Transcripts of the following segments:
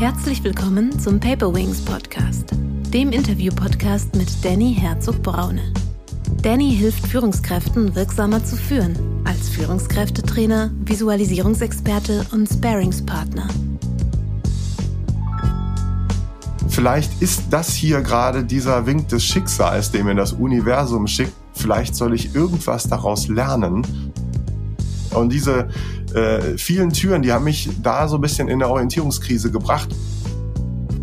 Herzlich willkommen zum Paper Wings Podcast, dem Interview-Podcast mit Danny Herzog-Braune. Danny hilft Führungskräften wirksamer zu führen, als Führungskräftetrainer, Visualisierungsexperte und Sparingspartner. Vielleicht ist das hier gerade dieser Wink des Schicksals, den mir das Universum schickt. Vielleicht soll ich irgendwas daraus lernen. Und diese äh, vielen Türen, die haben mich da so ein bisschen in der Orientierungskrise gebracht.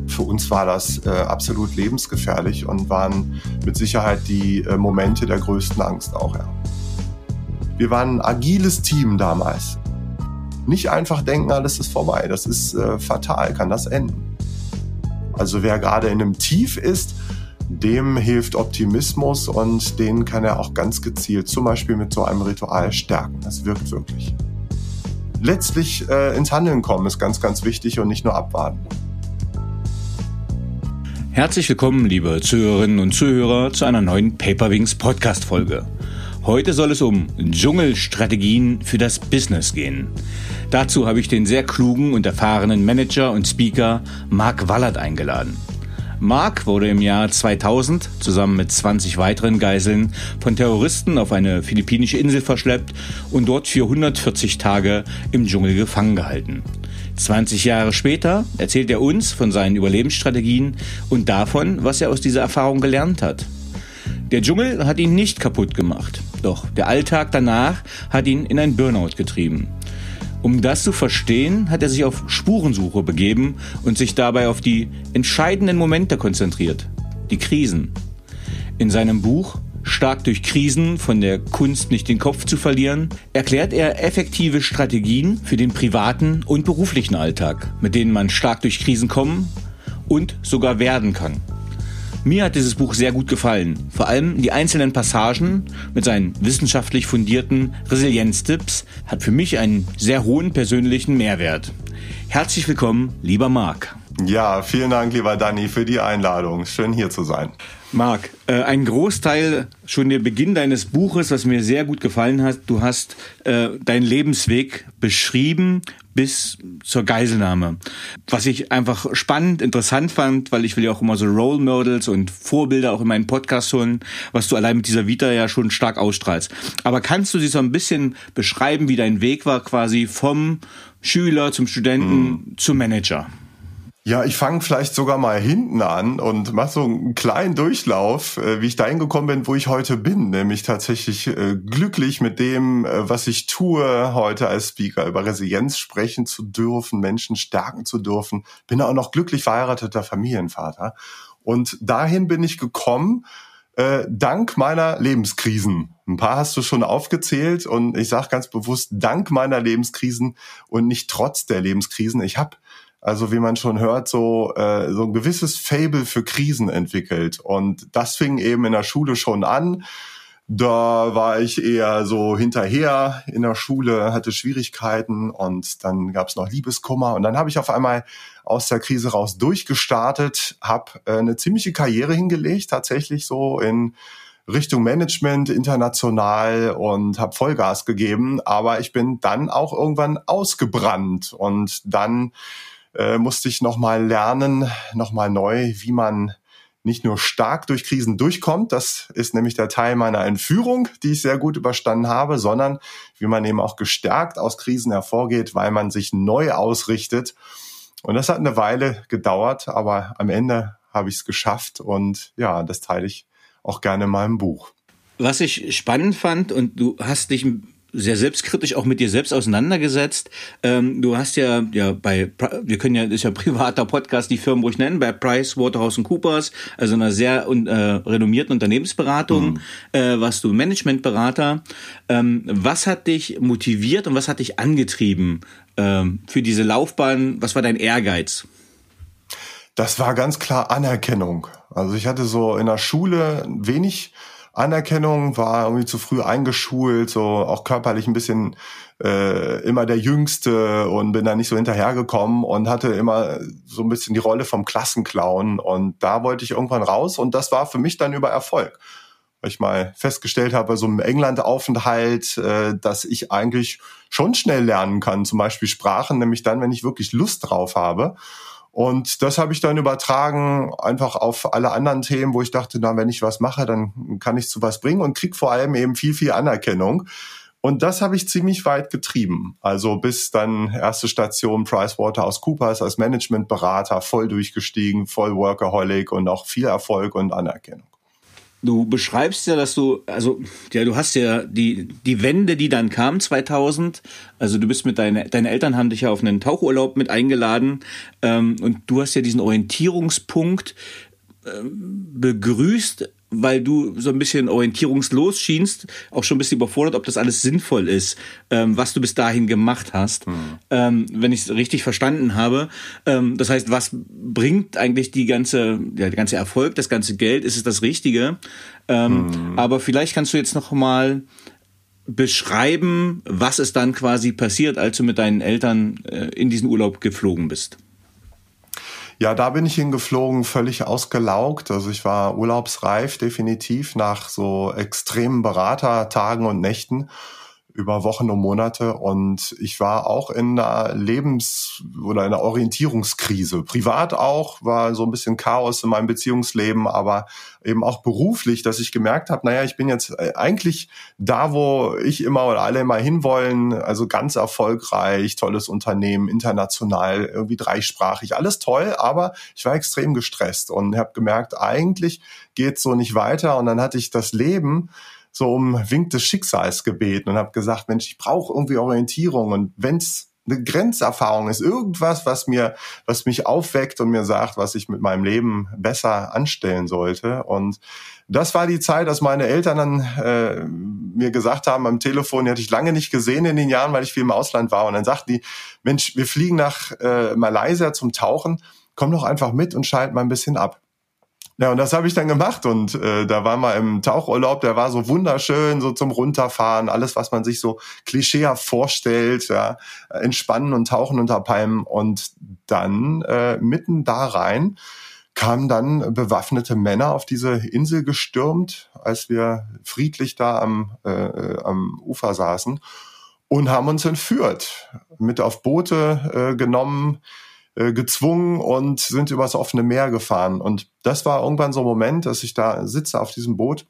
Für uns war das äh, absolut lebensgefährlich und waren mit Sicherheit die äh, Momente der größten Angst auch. Ja. Wir waren ein agiles Team damals. Nicht einfach denken, alles ist vorbei, das ist äh, fatal, kann das enden. Also wer gerade in einem Tief ist, dem hilft Optimismus und den kann er auch ganz gezielt zum Beispiel mit so einem Ritual stärken. Das wirkt wirklich. Letztlich äh, ins Handeln kommen ist ganz, ganz wichtig und nicht nur abwarten. Herzlich willkommen, liebe Zuhörerinnen und Zuhörer, zu einer neuen Paperwings Podcast-Folge. Heute soll es um Dschungelstrategien für das Business gehen. Dazu habe ich den sehr klugen und erfahrenen Manager und Speaker Mark Wallert eingeladen. Mark wurde im Jahr 2000 zusammen mit 20 weiteren Geiseln von Terroristen auf eine philippinische Insel verschleppt und dort für 140 Tage im Dschungel gefangen gehalten. 20 Jahre später erzählt er uns von seinen Überlebensstrategien und davon, was er aus dieser Erfahrung gelernt hat. Der Dschungel hat ihn nicht kaputt gemacht, doch der Alltag danach hat ihn in ein Burnout getrieben. Um das zu verstehen, hat er sich auf Spurensuche begeben und sich dabei auf die entscheidenden Momente konzentriert, die Krisen. In seinem Buch Stark durch Krisen von der Kunst nicht den Kopf zu verlieren, erklärt er effektive Strategien für den privaten und beruflichen Alltag, mit denen man stark durch Krisen kommen und sogar werden kann. Mir hat dieses Buch sehr gut gefallen. Vor allem die einzelnen Passagen mit seinen wissenschaftlich fundierten Resilienztipps hat für mich einen sehr hohen persönlichen Mehrwert. Herzlich willkommen, lieber Marc. Ja, vielen Dank, lieber Danny, für die Einladung. Schön hier zu sein. Marc, äh, ein Großteil, schon der Beginn deines Buches, was mir sehr gut gefallen hat, du hast äh, deinen Lebensweg beschrieben bis zur Geiselnahme. Was ich einfach spannend, interessant fand, weil ich will ja auch immer so Role Models und Vorbilder auch in meinen Podcast holen, was du allein mit dieser Vita ja schon stark ausstrahlst. Aber kannst du sie so ein bisschen beschreiben, wie dein Weg war quasi vom Schüler zum Studenten mhm. zum Manager? Ja, ich fange vielleicht sogar mal hinten an und mache so einen kleinen Durchlauf, äh, wie ich dahin gekommen bin, wo ich heute bin, nämlich tatsächlich äh, glücklich mit dem, äh, was ich tue, heute als Speaker über Resilienz sprechen zu dürfen, Menschen stärken zu dürfen. Bin auch noch glücklich verheirateter Familienvater. Und dahin bin ich gekommen, dank meiner Lebenskrisen. Ein paar hast du schon aufgezählt und ich sage ganz bewusst, dank meiner Lebenskrisen und nicht trotz der Lebenskrisen. Ich habe also wie man schon hört, so, äh, so ein gewisses Fable für Krisen entwickelt. Und das fing eben in der Schule schon an. Da war ich eher so hinterher in der Schule, hatte Schwierigkeiten und dann gab es noch Liebeskummer. Und dann habe ich auf einmal aus der Krise raus durchgestartet, habe äh, eine ziemliche Karriere hingelegt, tatsächlich so in Richtung Management international und habe Vollgas gegeben. Aber ich bin dann auch irgendwann ausgebrannt und dann äh, musste ich nochmal lernen, nochmal neu, wie man nicht nur stark durch Krisen durchkommt, das ist nämlich der Teil meiner Entführung, die ich sehr gut überstanden habe, sondern wie man eben auch gestärkt aus Krisen hervorgeht, weil man sich neu ausrichtet. Und das hat eine Weile gedauert, aber am Ende habe ich es geschafft und ja, das teile ich auch gerne in meinem Buch. Was ich spannend fand und du hast dich sehr selbstkritisch auch mit dir selbst auseinandergesetzt. Ähm, du hast ja, ja bei, wir können ja, das ist ja ein privater Podcast, die Firmen ruhig nennen, bei Price, Waterhouse Coopers, also einer sehr äh, renommierten Unternehmensberatung, mhm. äh, warst du Managementberater. Ähm, was hat dich motiviert und was hat dich angetrieben ähm, für diese Laufbahn? Was war dein Ehrgeiz? Das war ganz klar Anerkennung. Also ich hatte so in der Schule wenig Anerkennung, war irgendwie zu früh eingeschult, so auch körperlich ein bisschen äh, immer der Jüngste und bin da nicht so hinterhergekommen und hatte immer so ein bisschen die Rolle vom Klassenclown und da wollte ich irgendwann raus und das war für mich dann über Erfolg. Weil ich mal festgestellt habe, so im England-Aufenthalt, äh, dass ich eigentlich schon schnell lernen kann, zum Beispiel Sprachen, nämlich dann, wenn ich wirklich Lust drauf habe. Und das habe ich dann übertragen einfach auf alle anderen Themen, wo ich dachte, na, wenn ich was mache, dann kann ich zu was bringen und krieg vor allem eben viel, viel Anerkennung. Und das habe ich ziemlich weit getrieben. Also bis dann erste Station PricewaterhouseCoopers als Managementberater voll durchgestiegen, voll Workaholic und auch viel Erfolg und Anerkennung. Du beschreibst ja, dass du, also, ja, du hast ja die, die Wende, die dann kam 2000. Also du bist mit deinen, deine Eltern haben dich ja auf einen Tauchurlaub mit eingeladen. Ähm, und du hast ja diesen Orientierungspunkt ähm, begrüßt weil du so ein bisschen orientierungslos schienst, auch schon ein bisschen überfordert, ob das alles sinnvoll ist, ähm, was du bis dahin gemacht hast, mhm. ähm, wenn ich es richtig verstanden habe. Ähm, das heißt, was bringt eigentlich die ganze, ja, der ganze Erfolg, das ganze Geld? Ist es das Richtige? Mhm. Aber vielleicht kannst du jetzt noch mal beschreiben, was ist dann quasi passiert, als du mit deinen Eltern äh, in diesen Urlaub geflogen bist. Ja, da bin ich hingeflogen, völlig ausgelaugt. Also ich war urlaubsreif, definitiv, nach so extremen Beratertagen und Nächten über Wochen und Monate. Und ich war auch in einer Lebens- oder in einer Orientierungskrise. Privat auch, war so ein bisschen Chaos in meinem Beziehungsleben, aber eben auch beruflich, dass ich gemerkt habe, naja, ich bin jetzt äh, eigentlich da, wo ich immer oder alle immer hinwollen, also ganz erfolgreich, tolles Unternehmen, international, irgendwie dreisprachig, alles toll, aber ich war extrem gestresst und habe gemerkt, eigentlich geht so nicht weiter. Und dann hatte ich das Leben, so um Wink des Schicksals gebeten und habe gesagt, Mensch, ich brauche irgendwie Orientierung und wenn's eine Grenzerfahrung ist, irgendwas, was mir, was mich aufweckt und mir sagt, was ich mit meinem Leben besser anstellen sollte. Und das war die Zeit, dass meine Eltern dann äh, mir gesagt haben am Telefon, die hatte ich lange nicht gesehen in den Jahren, weil ich viel im Ausland war. Und dann sagten die, Mensch, wir fliegen nach äh, Malaysia zum Tauchen, komm doch einfach mit und schalt mal ein bisschen ab. Ja, und das habe ich dann gemacht und äh, da waren wir im Tauchurlaub, der war so wunderschön, so zum Runterfahren, alles, was man sich so klischeehaft vorstellt, ja, entspannen und tauchen unter Palmen. Und dann äh, mitten da rein kamen dann bewaffnete Männer auf diese Insel gestürmt, als wir friedlich da am, äh, äh am Ufer saßen und haben uns entführt, mit auf Boote äh, genommen, äh, gezwungen und sind übers offene Meer gefahren. Und das war irgendwann so ein Moment, dass ich da sitze auf diesem Boot,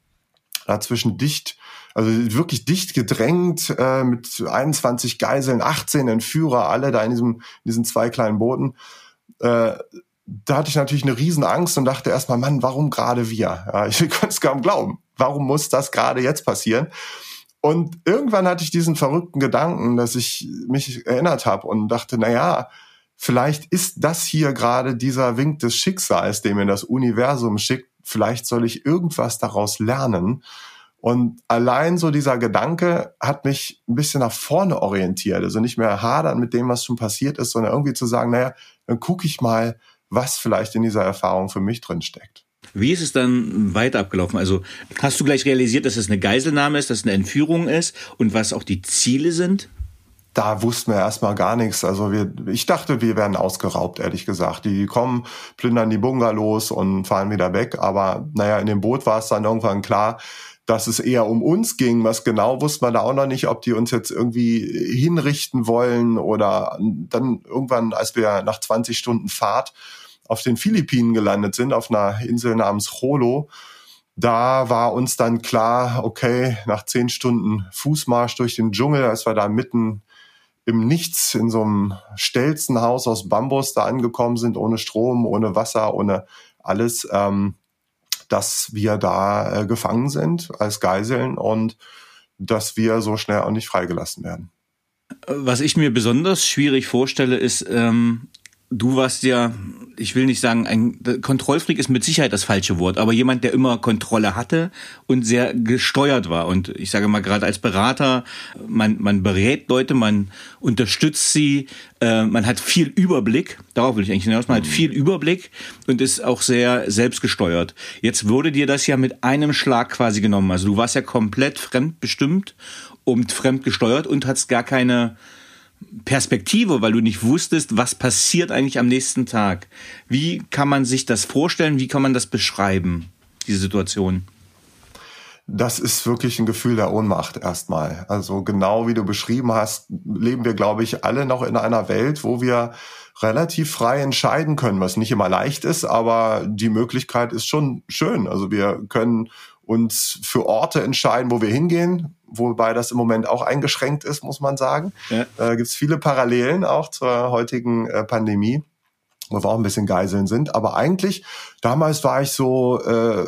dazwischen dicht, also wirklich dicht gedrängt äh, mit 21 Geiseln, 18 Entführer, alle da in, diesem, in diesen zwei kleinen Booten. Äh, da hatte ich natürlich eine riesen Angst und dachte erstmal, Mann, warum gerade wir? Ja, ich konnte es kaum glauben. Warum muss das gerade jetzt passieren? Und irgendwann hatte ich diesen verrückten Gedanken, dass ich mich erinnert habe und dachte, na ja, vielleicht ist das hier gerade dieser Wink des Schicksals, den mir das Universum schickt. Vielleicht soll ich irgendwas daraus lernen. Und allein so dieser Gedanke hat mich ein bisschen nach vorne orientiert. Also nicht mehr hadern mit dem, was schon passiert ist, sondern irgendwie zu sagen, naja, dann gucke ich mal, was vielleicht in dieser Erfahrung für mich drin steckt. Wie ist es dann weiter abgelaufen? Also hast du gleich realisiert, dass es eine Geiselnahme ist, dass es eine Entführung ist und was auch die Ziele sind? Da wussten wir erstmal gar nichts. Also wir, ich dachte, wir werden ausgeraubt, ehrlich gesagt. Die kommen, plündern die Bungalows und fahren wieder weg. Aber naja, in dem Boot war es dann irgendwann klar, dass es eher um uns ging. Was genau wusste man da auch noch nicht, ob die uns jetzt irgendwie hinrichten wollen oder dann irgendwann, als wir nach 20 Stunden Fahrt auf den Philippinen gelandet sind, auf einer Insel namens Jolo, da war uns dann klar, okay, nach zehn Stunden Fußmarsch durch den Dschungel, als wir da mitten im Nichts in so einem Stelzenhaus aus Bambus da angekommen sind, ohne Strom, ohne Wasser, ohne alles, ähm, dass wir da äh, gefangen sind als Geiseln und dass wir so schnell auch nicht freigelassen werden. Was ich mir besonders schwierig vorstelle, ist, ähm, du warst ja, ich will nicht sagen, ein Kontrollfreak ist mit Sicherheit das falsche Wort, aber jemand, der immer Kontrolle hatte und sehr gesteuert war. Und ich sage mal, gerade als Berater, man, man berät Leute, man unterstützt sie, äh, man hat viel Überblick, darauf will ich eigentlich hinaus, man hat mhm. viel Überblick und ist auch sehr selbstgesteuert. Jetzt wurde dir das ja mit einem Schlag quasi genommen. Also du warst ja komplett fremdbestimmt und fremdgesteuert und hattest gar keine Perspektive, weil du nicht wusstest, was passiert eigentlich am nächsten Tag. Wie kann man sich das vorstellen? Wie kann man das beschreiben, diese Situation? das ist wirklich ein Gefühl der Ohnmacht erstmal. Also genau wie du beschrieben hast, leben wir, glaube ich, alle noch in einer Welt, wo wir relativ frei entscheiden können, was nicht immer leicht ist, aber die Möglichkeit ist schon schön. Also wir können uns für Orte entscheiden, wo wir hingehen, wobei das im Moment auch eingeschränkt ist, muss man sagen. Ja. Da gibt es viele Parallelen auch zur heutigen äh, Pandemie, wo wir auch ein bisschen Geiseln sind. Aber eigentlich, damals war ich so, äh,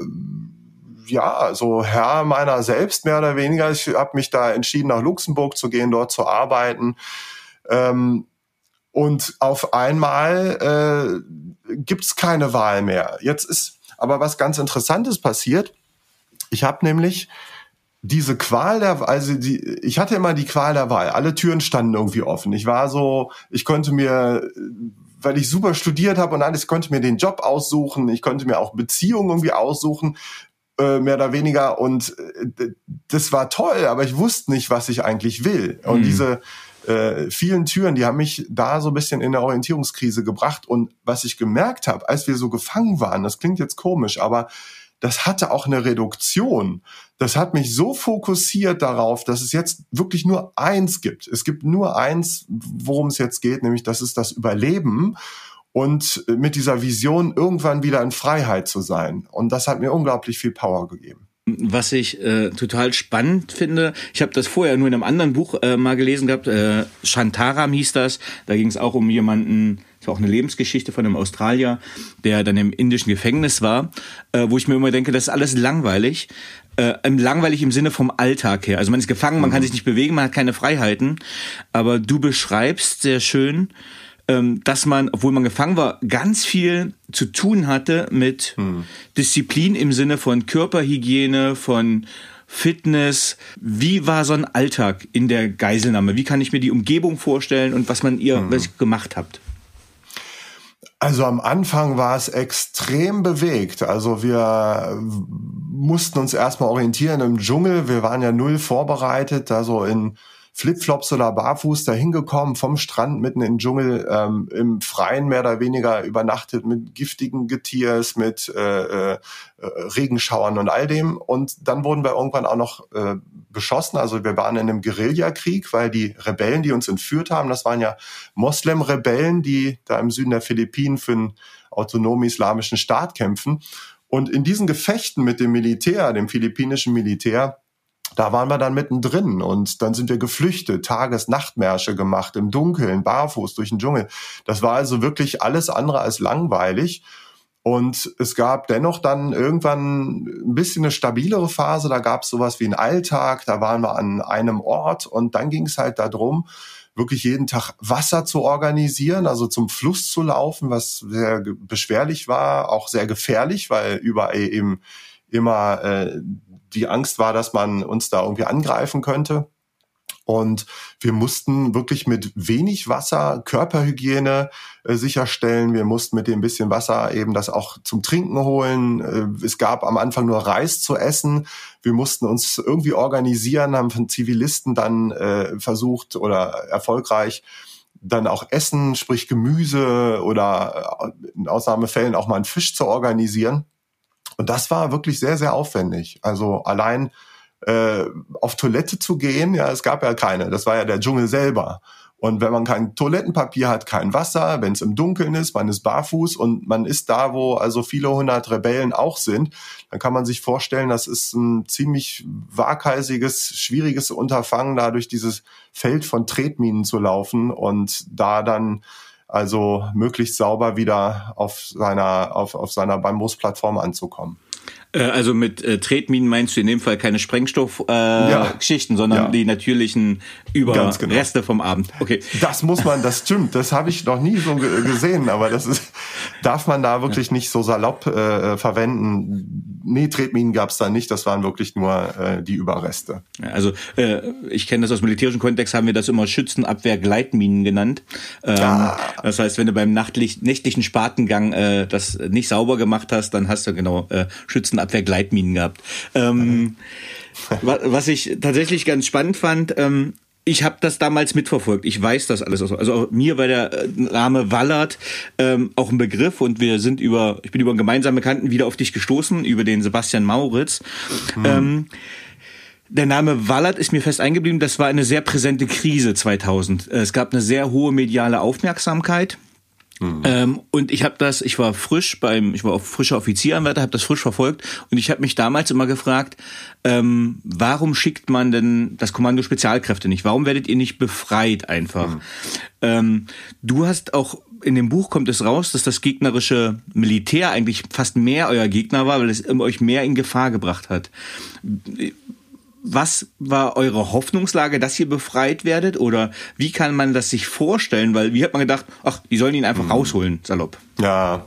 ja, so Herr meiner selbst mehr oder weniger. Ich habe mich da entschieden, nach Luxemburg zu gehen, dort zu arbeiten. Ähm, und auf einmal äh, gibt keine Wahl mehr. Jetzt ist aber was ganz Interessantes passiert. Ich habe nämlich diese Qual der, also die, ich hatte immer die Qual der Wahl. Alle Türen standen irgendwie offen. Ich war so, ich konnte mir, weil ich super studiert habe und alles, konnte mir den Job aussuchen. Ich konnte mir auch Beziehungen irgendwie aussuchen, äh, mehr oder weniger. Und äh, das war toll, aber ich wusste nicht, was ich eigentlich will. Und mhm. diese äh, vielen Türen, die haben mich da so ein bisschen in der Orientierungskrise gebracht. Und was ich gemerkt habe, als wir so gefangen waren, das klingt jetzt komisch, aber das hatte auch eine Reduktion. Das hat mich so fokussiert darauf, dass es jetzt wirklich nur eins gibt. Es gibt nur eins, worum es jetzt geht, nämlich das ist das Überleben und mit dieser Vision irgendwann wieder in Freiheit zu sein. Und das hat mir unglaublich viel Power gegeben. Was ich äh, total spannend finde, ich habe das vorher nur in einem anderen Buch äh, mal gelesen gehabt, äh, Shantaram hieß das, da ging es auch um jemanden, das war auch eine Lebensgeschichte von einem Australier, der dann im indischen Gefängnis war, äh, wo ich mir immer denke, das ist alles langweilig. Äh, langweilig im Sinne vom Alltag her. Also man ist gefangen, man kann mhm. sich nicht bewegen, man hat keine Freiheiten. Aber du beschreibst sehr schön, ähm, dass man, obwohl man gefangen war, ganz viel zu tun hatte mit hm. Disziplin im Sinne von Körperhygiene, von Fitness. Wie war so ein Alltag in der Geiselnahme? Wie kann ich mir die Umgebung vorstellen und was man ihr hm. was gemacht habt? Also am Anfang war es extrem bewegt. Also wir mussten uns erstmal orientieren im Dschungel. Wir waren ja null vorbereitet, also in Flipflops oder barfuß dahin gekommen, vom Strand mitten im Dschungel, ähm, im Freien mehr oder weniger übernachtet mit giftigen Getiers, mit äh, äh, Regenschauern und all dem. Und dann wurden wir irgendwann auch noch äh, beschossen. Also wir waren in einem Guerillakrieg, weil die Rebellen, die uns entführt haben, das waren ja Moslem-Rebellen, die da im Süden der Philippinen für einen autonomen islamischen Staat kämpfen. Und in diesen Gefechten mit dem Militär, dem philippinischen Militär, da waren wir dann mittendrin und dann sind wir geflüchtet, Tages-Nachtmärsche gemacht, im Dunkeln, barfuß durch den Dschungel. Das war also wirklich alles andere als langweilig. Und es gab dennoch dann irgendwann ein bisschen eine stabilere Phase. Da gab es sowas wie einen Alltag. Da waren wir an einem Ort und dann ging es halt darum, wirklich jeden Tag Wasser zu organisieren, also zum Fluss zu laufen, was sehr beschwerlich war, auch sehr gefährlich, weil überall eben immer äh, die Angst war, dass man uns da irgendwie angreifen könnte. Und wir mussten wirklich mit wenig Wasser Körperhygiene äh, sicherstellen. Wir mussten mit dem bisschen Wasser eben das auch zum Trinken holen. Äh, es gab am Anfang nur Reis zu essen. Wir mussten uns irgendwie organisieren, haben von Zivilisten dann äh, versucht oder erfolgreich dann auch Essen, sprich Gemüse oder äh, in Ausnahmefällen auch mal einen Fisch zu organisieren. Und das war wirklich sehr, sehr aufwendig. Also allein äh, auf Toilette zu gehen, ja, es gab ja keine. Das war ja der Dschungel selber. Und wenn man kein Toilettenpapier hat, kein Wasser, wenn es im Dunkeln ist, man ist barfuß und man ist da, wo also viele hundert Rebellen auch sind, dann kann man sich vorstellen, das ist ein ziemlich waghalsiges, schwieriges Unterfangen, da durch dieses Feld von Tretminen zu laufen und da dann also möglichst sauber wieder auf seiner, auf, auf seiner Bambusplattform anzukommen. Äh, also mit äh, Tretminen meinst du in dem Fall keine Sprengstoffgeschichten, äh, ja. Sondern ja. die natürlichen Überreste genau. vom Abend. Okay. Das muss man, das stimmt, das habe ich noch nie so gesehen, aber das ist, darf man da wirklich ja. nicht so salopp äh, verwenden. Nee, Tretminen gab es da nicht, das waren wirklich nur äh, die Überreste. Also äh, ich kenne das aus militärischen Kontext, haben wir das immer Schützenabwehr-Gleitminen genannt. Ähm, ah. Das heißt, wenn du beim nachtlich, nächtlichen Spatengang äh, das nicht sauber gemacht hast, dann hast du genau äh, Schützen Abwehrgleitminen gehabt. Ähm, was ich tatsächlich ganz spannend fand, ähm, ich habe das damals mitverfolgt. Ich weiß das alles. Also mir war der äh, Name Wallert ähm, auch ein Begriff und wir sind über, ich bin über einen gemeinsamen Bekannten wieder auf dich gestoßen, über den Sebastian Mauritz. Mhm. Ähm, der Name Wallert ist mir fest eingeblieben. Das war eine sehr präsente Krise 2000. Es gab eine sehr hohe mediale Aufmerksamkeit. Mhm. Ähm, und ich habe das, ich war frisch beim, ich war auch frischer Offizieranwärter, habe das frisch verfolgt und ich habe mich damals immer gefragt, ähm, warum schickt man denn das Kommando Spezialkräfte nicht? Warum werdet ihr nicht befreit einfach? Mhm. Ähm, du hast auch in dem Buch kommt es raus, dass das gegnerische Militär eigentlich fast mehr euer Gegner war, weil es euch mehr in Gefahr gebracht hat was war eure Hoffnungslage, dass ihr befreit werdet? Oder wie kann man das sich vorstellen? Weil wie hat man gedacht, ach, die sollen ihn einfach mhm. rausholen, salopp. Ja.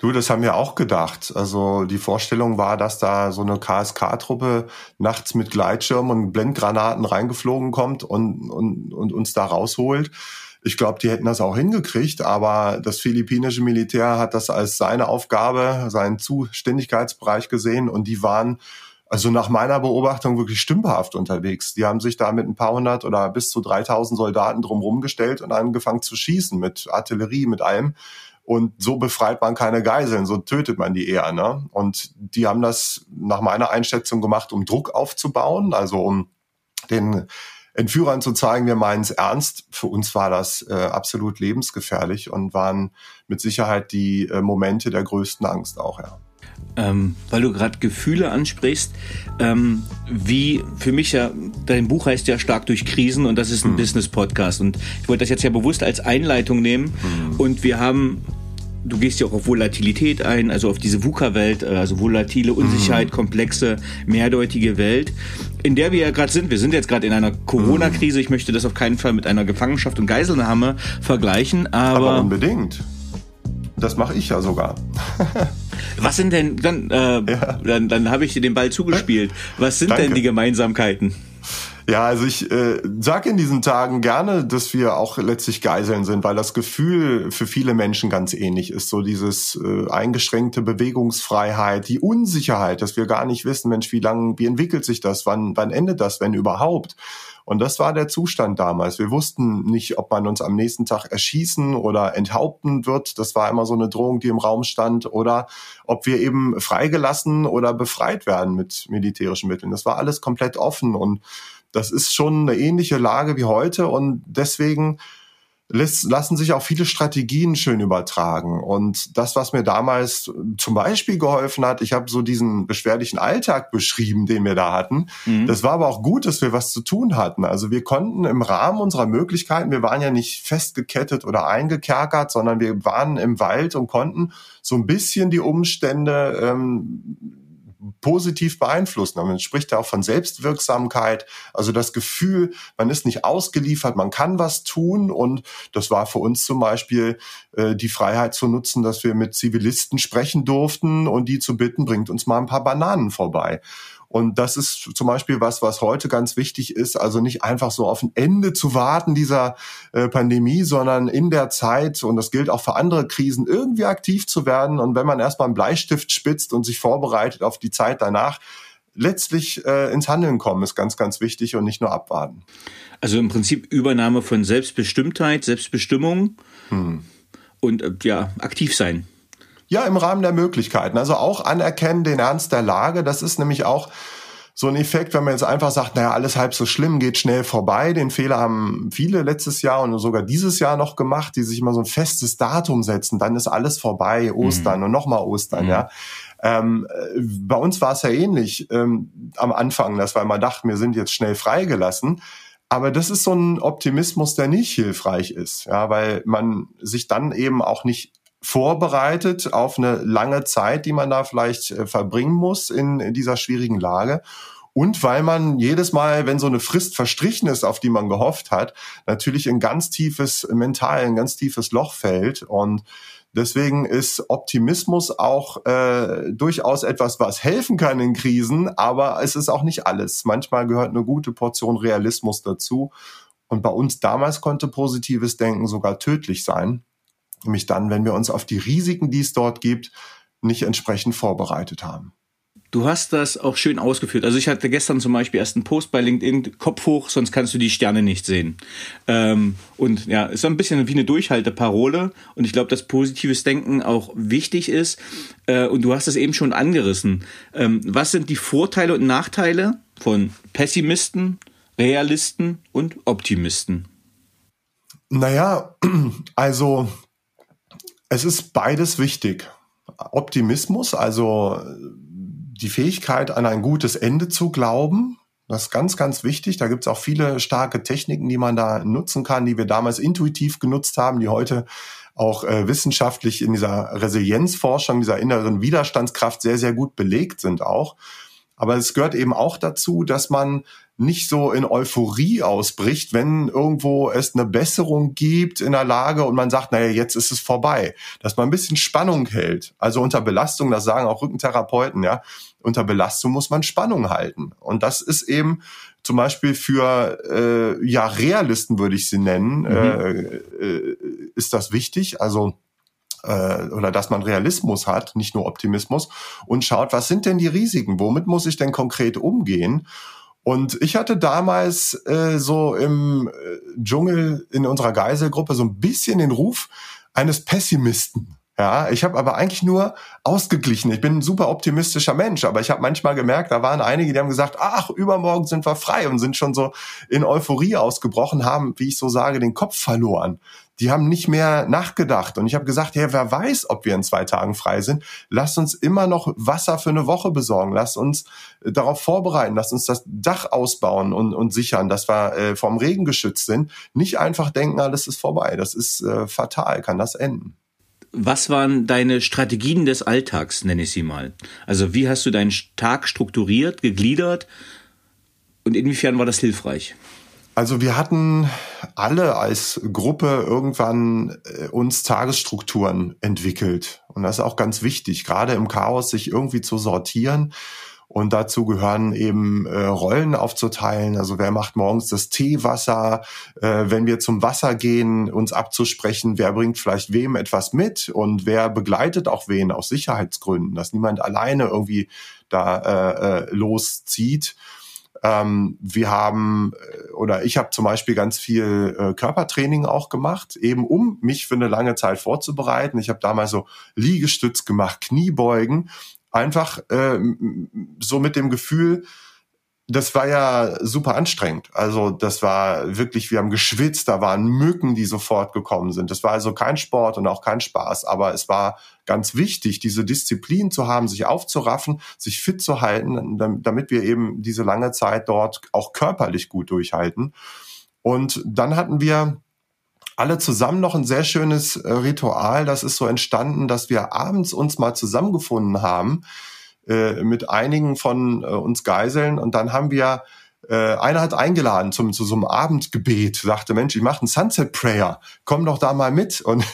Du, das haben wir auch gedacht. Also die Vorstellung war, dass da so eine KSK-Truppe nachts mit Gleitschirmen und Blendgranaten reingeflogen kommt und, und, und uns da rausholt. Ich glaube, die hätten das auch hingekriegt, aber das philippinische Militär hat das als seine Aufgabe, seinen Zuständigkeitsbereich gesehen und die waren also nach meiner Beobachtung wirklich stümperhaft unterwegs. Die haben sich da mit ein paar hundert oder bis zu 3000 Soldaten drumherum gestellt und angefangen zu schießen mit Artillerie, mit allem. Und so befreit man keine Geiseln, so tötet man die eher. Ne? Und die haben das nach meiner Einschätzung gemacht, um Druck aufzubauen, also um den Entführern zu zeigen, wir meinen es ernst. Für uns war das äh, absolut lebensgefährlich und waren mit Sicherheit die äh, Momente der größten Angst auch, ja ähm, weil du gerade Gefühle ansprichst, ähm, wie für mich ja, dein Buch heißt ja stark durch Krisen und das ist ein mhm. Business-Podcast und ich wollte das jetzt ja bewusst als Einleitung nehmen mhm. und wir haben du gehst ja auch auf Volatilität ein, also auf diese VUCA-Welt, äh, also volatile Unsicherheit, mhm. komplexe, mehrdeutige Welt, in der wir ja gerade sind. Wir sind jetzt gerade in einer Corona-Krise. Ich möchte das auf keinen Fall mit einer Gefangenschaft und Geiselnahme vergleichen, aber... Aber unbedingt. Das mache ich ja sogar. Was sind denn, dann, äh, ja. dann, dann habe ich dir den Ball zugespielt. Was sind Danke. denn die Gemeinsamkeiten? Ja, also ich äh, sage in diesen Tagen gerne, dass wir auch letztlich Geiseln sind, weil das Gefühl für viele Menschen ganz ähnlich ist. So dieses äh, eingeschränkte Bewegungsfreiheit, die Unsicherheit, dass wir gar nicht wissen, Mensch, wie lang, wie entwickelt sich das, wann, wann endet das, wenn überhaupt. Und das war der Zustand damals. Wir wussten nicht, ob man uns am nächsten Tag erschießen oder enthaupten wird. Das war immer so eine Drohung, die im Raum stand. Oder ob wir eben freigelassen oder befreit werden mit militärischen Mitteln. Das war alles komplett offen und das ist schon eine ähnliche Lage wie heute und deswegen lassen sich auch viele Strategien schön übertragen. Und das, was mir damals zum Beispiel geholfen hat, ich habe so diesen beschwerlichen Alltag beschrieben, den wir da hatten. Mhm. Das war aber auch gut, dass wir was zu tun hatten. Also wir konnten im Rahmen unserer Möglichkeiten, wir waren ja nicht festgekettet oder eingekerkert, sondern wir waren im Wald und konnten so ein bisschen die Umstände ähm, positiv beeinflussen. Man spricht ja auch von Selbstwirksamkeit, also das Gefühl, man ist nicht ausgeliefert, man kann was tun und das war für uns zum Beispiel äh, die Freiheit zu nutzen, dass wir mit Zivilisten sprechen durften und die zu bitten, bringt uns mal ein paar Bananen vorbei. Und das ist zum Beispiel was, was heute ganz wichtig ist. Also nicht einfach so auf ein Ende zu warten dieser äh, Pandemie, sondern in der Zeit, und das gilt auch für andere Krisen, irgendwie aktiv zu werden. Und wenn man erstmal einen Bleistift spitzt und sich vorbereitet auf die Zeit danach, letztlich äh, ins Handeln kommen, ist ganz, ganz wichtig und nicht nur abwarten. Also im Prinzip Übernahme von Selbstbestimmtheit, Selbstbestimmung hm. und äh, ja, aktiv sein. Ja, im Rahmen der Möglichkeiten. Also auch anerkennen den Ernst der Lage. Das ist nämlich auch so ein Effekt, wenn man jetzt einfach sagt, naja, alles halb so schlimm, geht schnell vorbei. Den Fehler haben viele letztes Jahr und sogar dieses Jahr noch gemacht, die sich immer so ein festes Datum setzen. Dann ist alles vorbei, Ostern mhm. und nochmal Ostern, mhm. ja. Ähm, bei uns war es ja ähnlich ähm, am Anfang, dass wir immer dachten, wir sind jetzt schnell freigelassen. Aber das ist so ein Optimismus, der nicht hilfreich ist, ja, weil man sich dann eben auch nicht vorbereitet auf eine lange Zeit, die man da vielleicht äh, verbringen muss in, in dieser schwierigen Lage. Und weil man jedes Mal, wenn so eine Frist verstrichen ist, auf die man gehofft hat, natürlich ein ganz tiefes, mental ein ganz tiefes Loch fällt. Und deswegen ist Optimismus auch äh, durchaus etwas, was helfen kann in Krisen, aber es ist auch nicht alles. Manchmal gehört eine gute Portion Realismus dazu. Und bei uns damals konnte positives Denken sogar tödlich sein nämlich dann, wenn wir uns auf die Risiken, die es dort gibt, nicht entsprechend vorbereitet haben. Du hast das auch schön ausgeführt. Also ich hatte gestern zum Beispiel erst einen Post bei LinkedIn, Kopf hoch, sonst kannst du die Sterne nicht sehen. Ähm, und ja, ist so ein bisschen wie eine Durchhalteparole. Und ich glaube, dass positives Denken auch wichtig ist. Äh, und du hast es eben schon angerissen. Ähm, was sind die Vorteile und Nachteile von Pessimisten, Realisten und Optimisten? Naja, also es ist beides wichtig. Optimismus, also die Fähigkeit, an ein gutes Ende zu glauben. Das ist ganz, ganz wichtig. Da gibt es auch viele starke Techniken, die man da nutzen kann, die wir damals intuitiv genutzt haben, die heute auch äh, wissenschaftlich in dieser Resilienzforschung, dieser inneren Widerstandskraft sehr, sehr gut belegt sind auch. Aber es gehört eben auch dazu, dass man nicht so in Euphorie ausbricht, wenn irgendwo es eine Besserung gibt in der Lage und man sagt, naja, jetzt ist es vorbei. Dass man ein bisschen Spannung hält. Also unter Belastung, das sagen auch Rückentherapeuten, ja, unter Belastung muss man Spannung halten. Und das ist eben zum Beispiel für äh, ja Realisten würde ich sie nennen, mhm. äh, äh, ist das wichtig. Also äh, oder dass man Realismus hat, nicht nur Optimismus und schaut, was sind denn die Risiken? Womit muss ich denn konkret umgehen? Und ich hatte damals äh, so im äh, Dschungel in unserer Geiselgruppe so ein bisschen den Ruf eines Pessimisten. Ja, ich habe aber eigentlich nur ausgeglichen. Ich bin ein super optimistischer Mensch, aber ich habe manchmal gemerkt, da waren einige, die haben gesagt, ach, übermorgen sind wir frei und sind schon so in Euphorie ausgebrochen, haben, wie ich so sage, den Kopf verloren. Die haben nicht mehr nachgedacht. Und ich habe gesagt, ja, wer weiß, ob wir in zwei Tagen frei sind. Lass uns immer noch Wasser für eine Woche besorgen. Lass uns äh, darauf vorbereiten. Lass uns das Dach ausbauen und, und sichern, dass wir äh, vom Regen geschützt sind. Nicht einfach denken, alles ist vorbei. Das ist äh, fatal, kann das enden was waren deine Strategien des Alltags, nenne ich sie mal? Also wie hast du deinen Tag strukturiert, gegliedert und inwiefern war das hilfreich? Also wir hatten alle als Gruppe irgendwann äh, uns Tagesstrukturen entwickelt. Und das ist auch ganz wichtig, gerade im Chaos sich irgendwie zu sortieren und dazu gehören eben äh, Rollen aufzuteilen. Also wer macht morgens das Teewasser? Äh, wenn wir zum Wasser gehen, uns abzusprechen, wer bringt vielleicht wem etwas mit und wer begleitet auch wen aus Sicherheitsgründen, dass niemand alleine irgendwie da äh, äh, loszieht. Ähm, wir haben äh, oder ich habe zum Beispiel ganz viel äh, Körpertraining auch gemacht, eben um mich für eine lange Zeit vorzubereiten. Ich habe damals so Liegestütz gemacht, Kniebeugen einfach äh, so mit dem Gefühl, das war ja super anstrengend. Also das war wirklich, wir haben geschwitzt, da waren Mücken, die sofort gekommen sind. Das war also kein Sport und auch kein Spaß, aber es war ganz wichtig, diese Disziplin zu haben, sich aufzuraffen, sich fit zu halten, damit wir eben diese lange Zeit dort auch körperlich gut durchhalten. Und dann hatten wir alle zusammen noch ein sehr schönes äh, Ritual. Das ist so entstanden, dass wir abends uns mal zusammengefunden haben äh, mit einigen von äh, uns Geiseln und dann haben wir äh, einer hat eingeladen zum zu so einem Abendgebet, sagte Mensch, ich mache einen Sunset Prayer, komm doch da mal mit und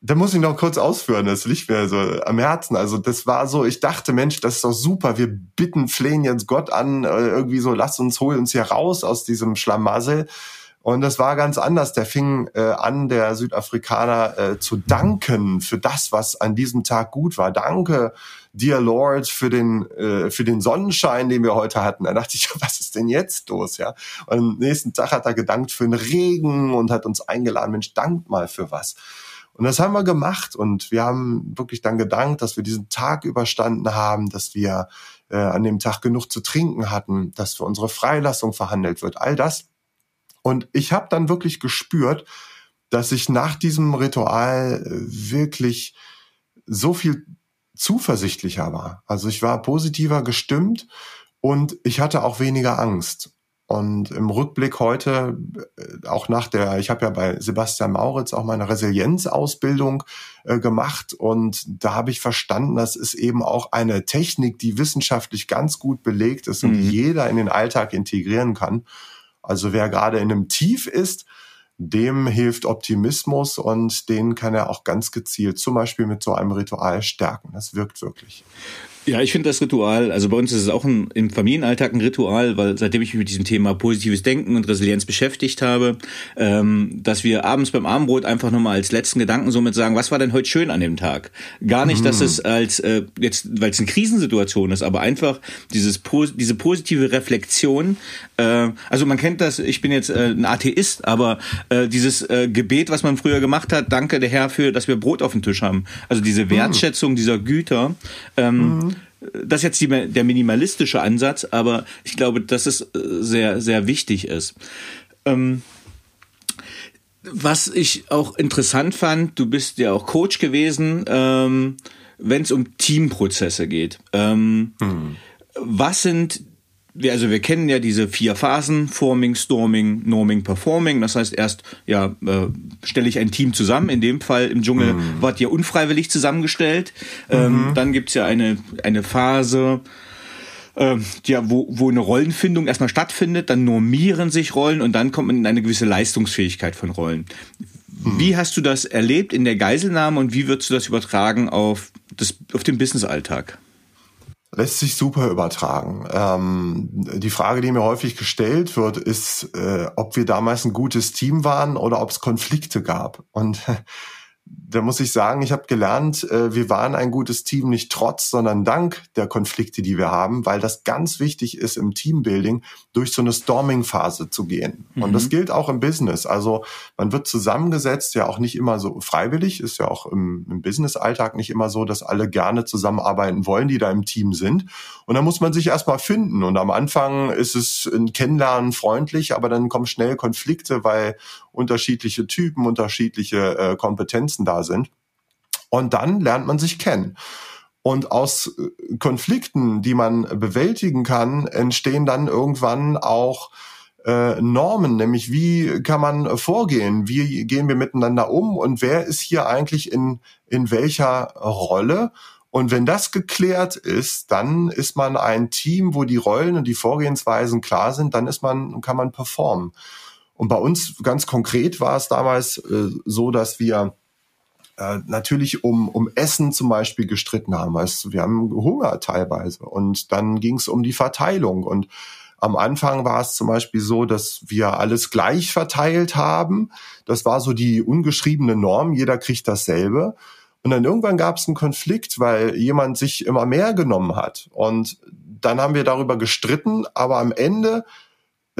da muss ich noch kurz ausführen, das liegt mir so am Herzen. Also das war so, ich dachte, Mensch, das ist doch super, wir bitten, flehen jetzt Gott an, äh, irgendwie so, lass uns, hol uns hier raus aus diesem Schlamassel. Und das war ganz anders. Der fing äh, an, der Südafrikaner äh, zu danken für das, was an diesem Tag gut war. Danke, dear Lord, für den äh, für den Sonnenschein, den wir heute hatten. Da dachte ich, was ist denn jetzt los, ja? Und am nächsten Tag hat er gedankt für den Regen und hat uns eingeladen. Mensch, dankt mal für was. Und das haben wir gemacht und wir haben wirklich dann gedankt, dass wir diesen Tag überstanden haben, dass wir äh, an dem Tag genug zu trinken hatten, dass für unsere Freilassung verhandelt wird. All das und ich habe dann wirklich gespürt, dass ich nach diesem Ritual äh, wirklich so viel zuversichtlicher war. Also ich war positiver gestimmt und ich hatte auch weniger Angst. Und im Rückblick heute, äh, auch nach der, ich habe ja bei Sebastian Mauritz auch meine Resilienzausbildung äh, gemacht und da habe ich verstanden, das ist eben auch eine Technik, die wissenschaftlich ganz gut belegt ist und mhm. jeder in den Alltag integrieren kann. Also wer gerade in einem Tief ist, dem hilft Optimismus und den kann er auch ganz gezielt zum Beispiel mit so einem Ritual stärken. Das wirkt wirklich. Ja, ich finde das Ritual, also bei uns ist es auch ein, im Familienalltag ein Ritual, weil seitdem ich mich mit diesem Thema positives Denken und Resilienz beschäftigt habe, ähm, dass wir abends beim Abendbrot einfach nochmal als letzten Gedanken somit sagen, was war denn heute schön an dem Tag? Gar nicht, mhm. dass es als äh, jetzt, weil es eine Krisensituation ist, aber einfach dieses diese positive Reflexion. Äh, also man kennt das, ich bin jetzt äh, ein Atheist, aber äh, dieses äh, Gebet, was man früher gemacht hat, danke der Herr für, dass wir Brot auf dem Tisch haben. Also diese mhm. Wertschätzung mhm. dieser Güter. Ähm, mhm das ist jetzt die, der minimalistische Ansatz, aber ich glaube, dass es äh, sehr, sehr wichtig ist. Ähm, was ich auch interessant fand, du bist ja auch Coach gewesen, ähm, wenn es um Teamprozesse geht. Ähm, hm. Was sind wir, also wir kennen ja diese vier Phasen, Forming, Storming, Norming, Performing. Das heißt, erst ja, äh, stelle ich ein Team zusammen. In dem Fall im Dschungel mhm. wart ihr unfreiwillig zusammengestellt. Ähm, mhm. Dann gibt's ja eine, eine Phase, äh, ja, wo, wo eine Rollenfindung erstmal stattfindet, dann normieren sich Rollen und dann kommt man in eine gewisse Leistungsfähigkeit von Rollen. Mhm. Wie hast du das erlebt in der Geiselnahme und wie würdest du das übertragen auf, das, auf den Businessalltag? Lässt sich super übertragen. Ähm, die Frage, die mir häufig gestellt wird, ist, äh, ob wir damals ein gutes Team waren oder ob es Konflikte gab. Und da muss ich sagen, ich habe gelernt, äh, wir waren ein gutes Team nicht trotz, sondern dank der Konflikte, die wir haben, weil das ganz wichtig ist im Teambuilding, durch so eine Storming-Phase zu gehen. Mhm. Und das mhm. gilt auch im Business. Also man wird zusammengesetzt, ja auch nicht immer so freiwillig, ist ja auch im, im Business-Alltag nicht immer so, dass alle gerne zusammenarbeiten wollen, die da im Team sind. Und da muss man sich erstmal finden. Und am Anfang ist es ein Kennenlernen freundlich, aber dann kommen schnell Konflikte, weil unterschiedliche Typen, unterschiedliche äh, Kompetenzen da sind. Und dann lernt man sich kennen. Und aus äh, Konflikten, die man bewältigen kann, entstehen dann irgendwann auch äh, Normen, nämlich wie kann man vorgehen, wie gehen wir miteinander um und wer ist hier eigentlich in, in welcher Rolle. Und wenn das geklärt ist, dann ist man ein Team, wo die Rollen und die Vorgehensweisen klar sind, dann ist man, kann man performen. Und bei uns ganz konkret war es damals äh, so, dass wir äh, natürlich um, um Essen zum Beispiel gestritten haben. Also wir haben Hunger teilweise. Und dann ging es um die Verteilung. Und am Anfang war es zum Beispiel so, dass wir alles gleich verteilt haben. Das war so die ungeschriebene Norm. Jeder kriegt dasselbe. Und dann irgendwann gab es einen Konflikt, weil jemand sich immer mehr genommen hat. Und dann haben wir darüber gestritten, aber am Ende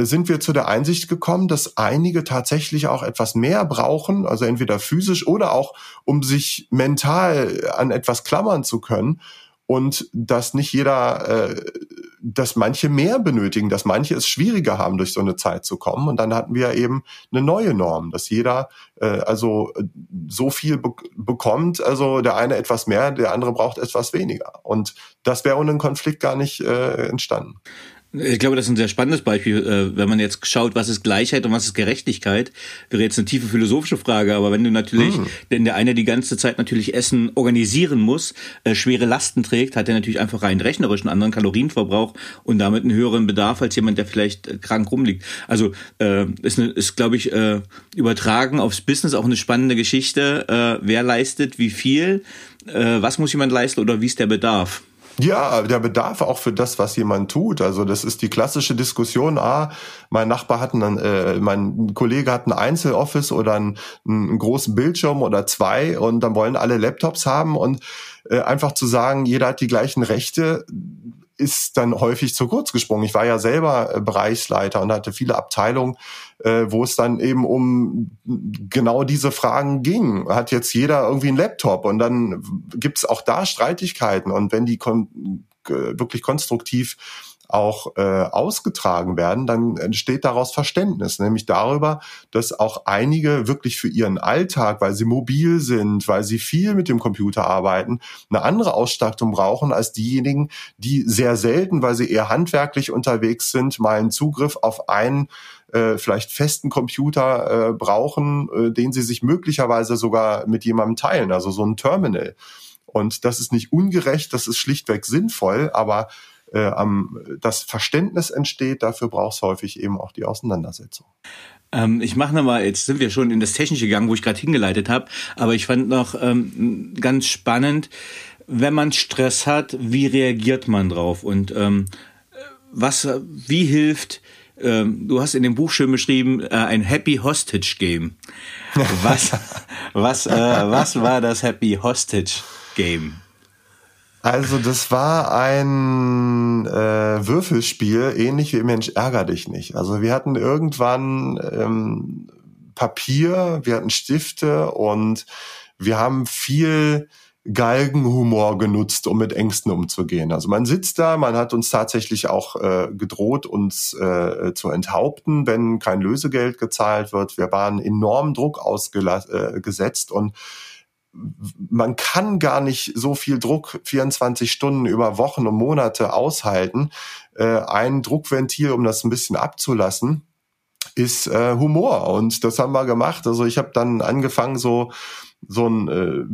sind wir zu der Einsicht gekommen, dass einige tatsächlich auch etwas mehr brauchen, also entweder physisch oder auch, um sich mental an etwas klammern zu können. Und dass nicht jeder, äh, dass manche mehr benötigen, dass manche es schwieriger haben, durch so eine Zeit zu kommen. Und dann hatten wir eben eine neue Norm, dass jeder äh, also so viel be bekommt, also der eine etwas mehr, der andere braucht etwas weniger. Und das wäre ohne einen Konflikt gar nicht äh, entstanden. Ich glaube, das ist ein sehr spannendes Beispiel, äh, wenn man jetzt schaut, was ist Gleichheit und was ist Gerechtigkeit. Wäre jetzt eine tiefe philosophische Frage, aber wenn du natürlich, hm. denn der eine die ganze Zeit natürlich Essen organisieren muss, äh, schwere Lasten trägt, hat er natürlich einfach rein rechnerisch einen anderen Kalorienverbrauch und damit einen höheren Bedarf als jemand, der vielleicht äh, krank rumliegt. Also äh, ist, eine, ist glaube ich, äh, übertragen aufs Business auch eine spannende Geschichte. Wer leistet wie viel? Was muss jemand leisten oder wie ist der Bedarf? Ja, der Bedarf auch für das, was jemand tut. Also das ist die klassische Diskussion. Ah, mein Nachbar hat einen, äh, mein Kollege hat ein Einzeloffice oder einen, einen großen Bildschirm oder zwei und dann wollen alle Laptops haben und äh, einfach zu sagen, jeder hat die gleichen Rechte, ist dann häufig zu kurz gesprungen. Ich war ja selber äh, Bereichsleiter und hatte viele Abteilungen, äh, wo es dann eben um genau diese Fragen ging. Hat jetzt jeder irgendwie einen Laptop und dann gibt es auch da Streitigkeiten und wenn die kon wirklich konstruktiv auch äh, ausgetragen werden, dann entsteht daraus Verständnis, nämlich darüber, dass auch einige wirklich für ihren Alltag, weil sie mobil sind, weil sie viel mit dem Computer arbeiten, eine andere Ausstattung brauchen als diejenigen, die sehr selten, weil sie eher handwerklich unterwegs sind, mal einen Zugriff auf einen äh, vielleicht festen Computer äh, brauchen, äh, den sie sich möglicherweise sogar mit jemandem teilen, also so ein Terminal. Und das ist nicht ungerecht, das ist schlichtweg sinnvoll, aber äh, am, das Verständnis entsteht, dafür braucht es häufig eben auch die Auseinandersetzung. Ähm, ich mache nochmal, jetzt sind wir schon in das Technische gegangen, wo ich gerade hingeleitet habe, aber ich fand noch ähm, ganz spannend, wenn man Stress hat, wie reagiert man drauf? Und ähm, was, wie hilft, ähm, du hast in dem Buch schön beschrieben, äh, ein Happy Hostage Game. Was, was, äh, was war das Happy Hostage Game? Also das war ein äh, Würfelspiel, ähnlich wie Mensch ärger dich nicht. Also wir hatten irgendwann ähm, Papier, wir hatten Stifte und wir haben viel Galgenhumor genutzt, um mit Ängsten umzugehen. Also man sitzt da, man hat uns tatsächlich auch äh, gedroht, uns äh, zu enthaupten, wenn kein Lösegeld gezahlt wird. Wir waren enorm Druck ausgesetzt äh, und man kann gar nicht so viel Druck 24 Stunden über Wochen und Monate aushalten. Äh, ein Druckventil, um das ein bisschen abzulassen, ist äh, Humor und das haben wir gemacht. Also ich habe dann angefangen so so ein äh,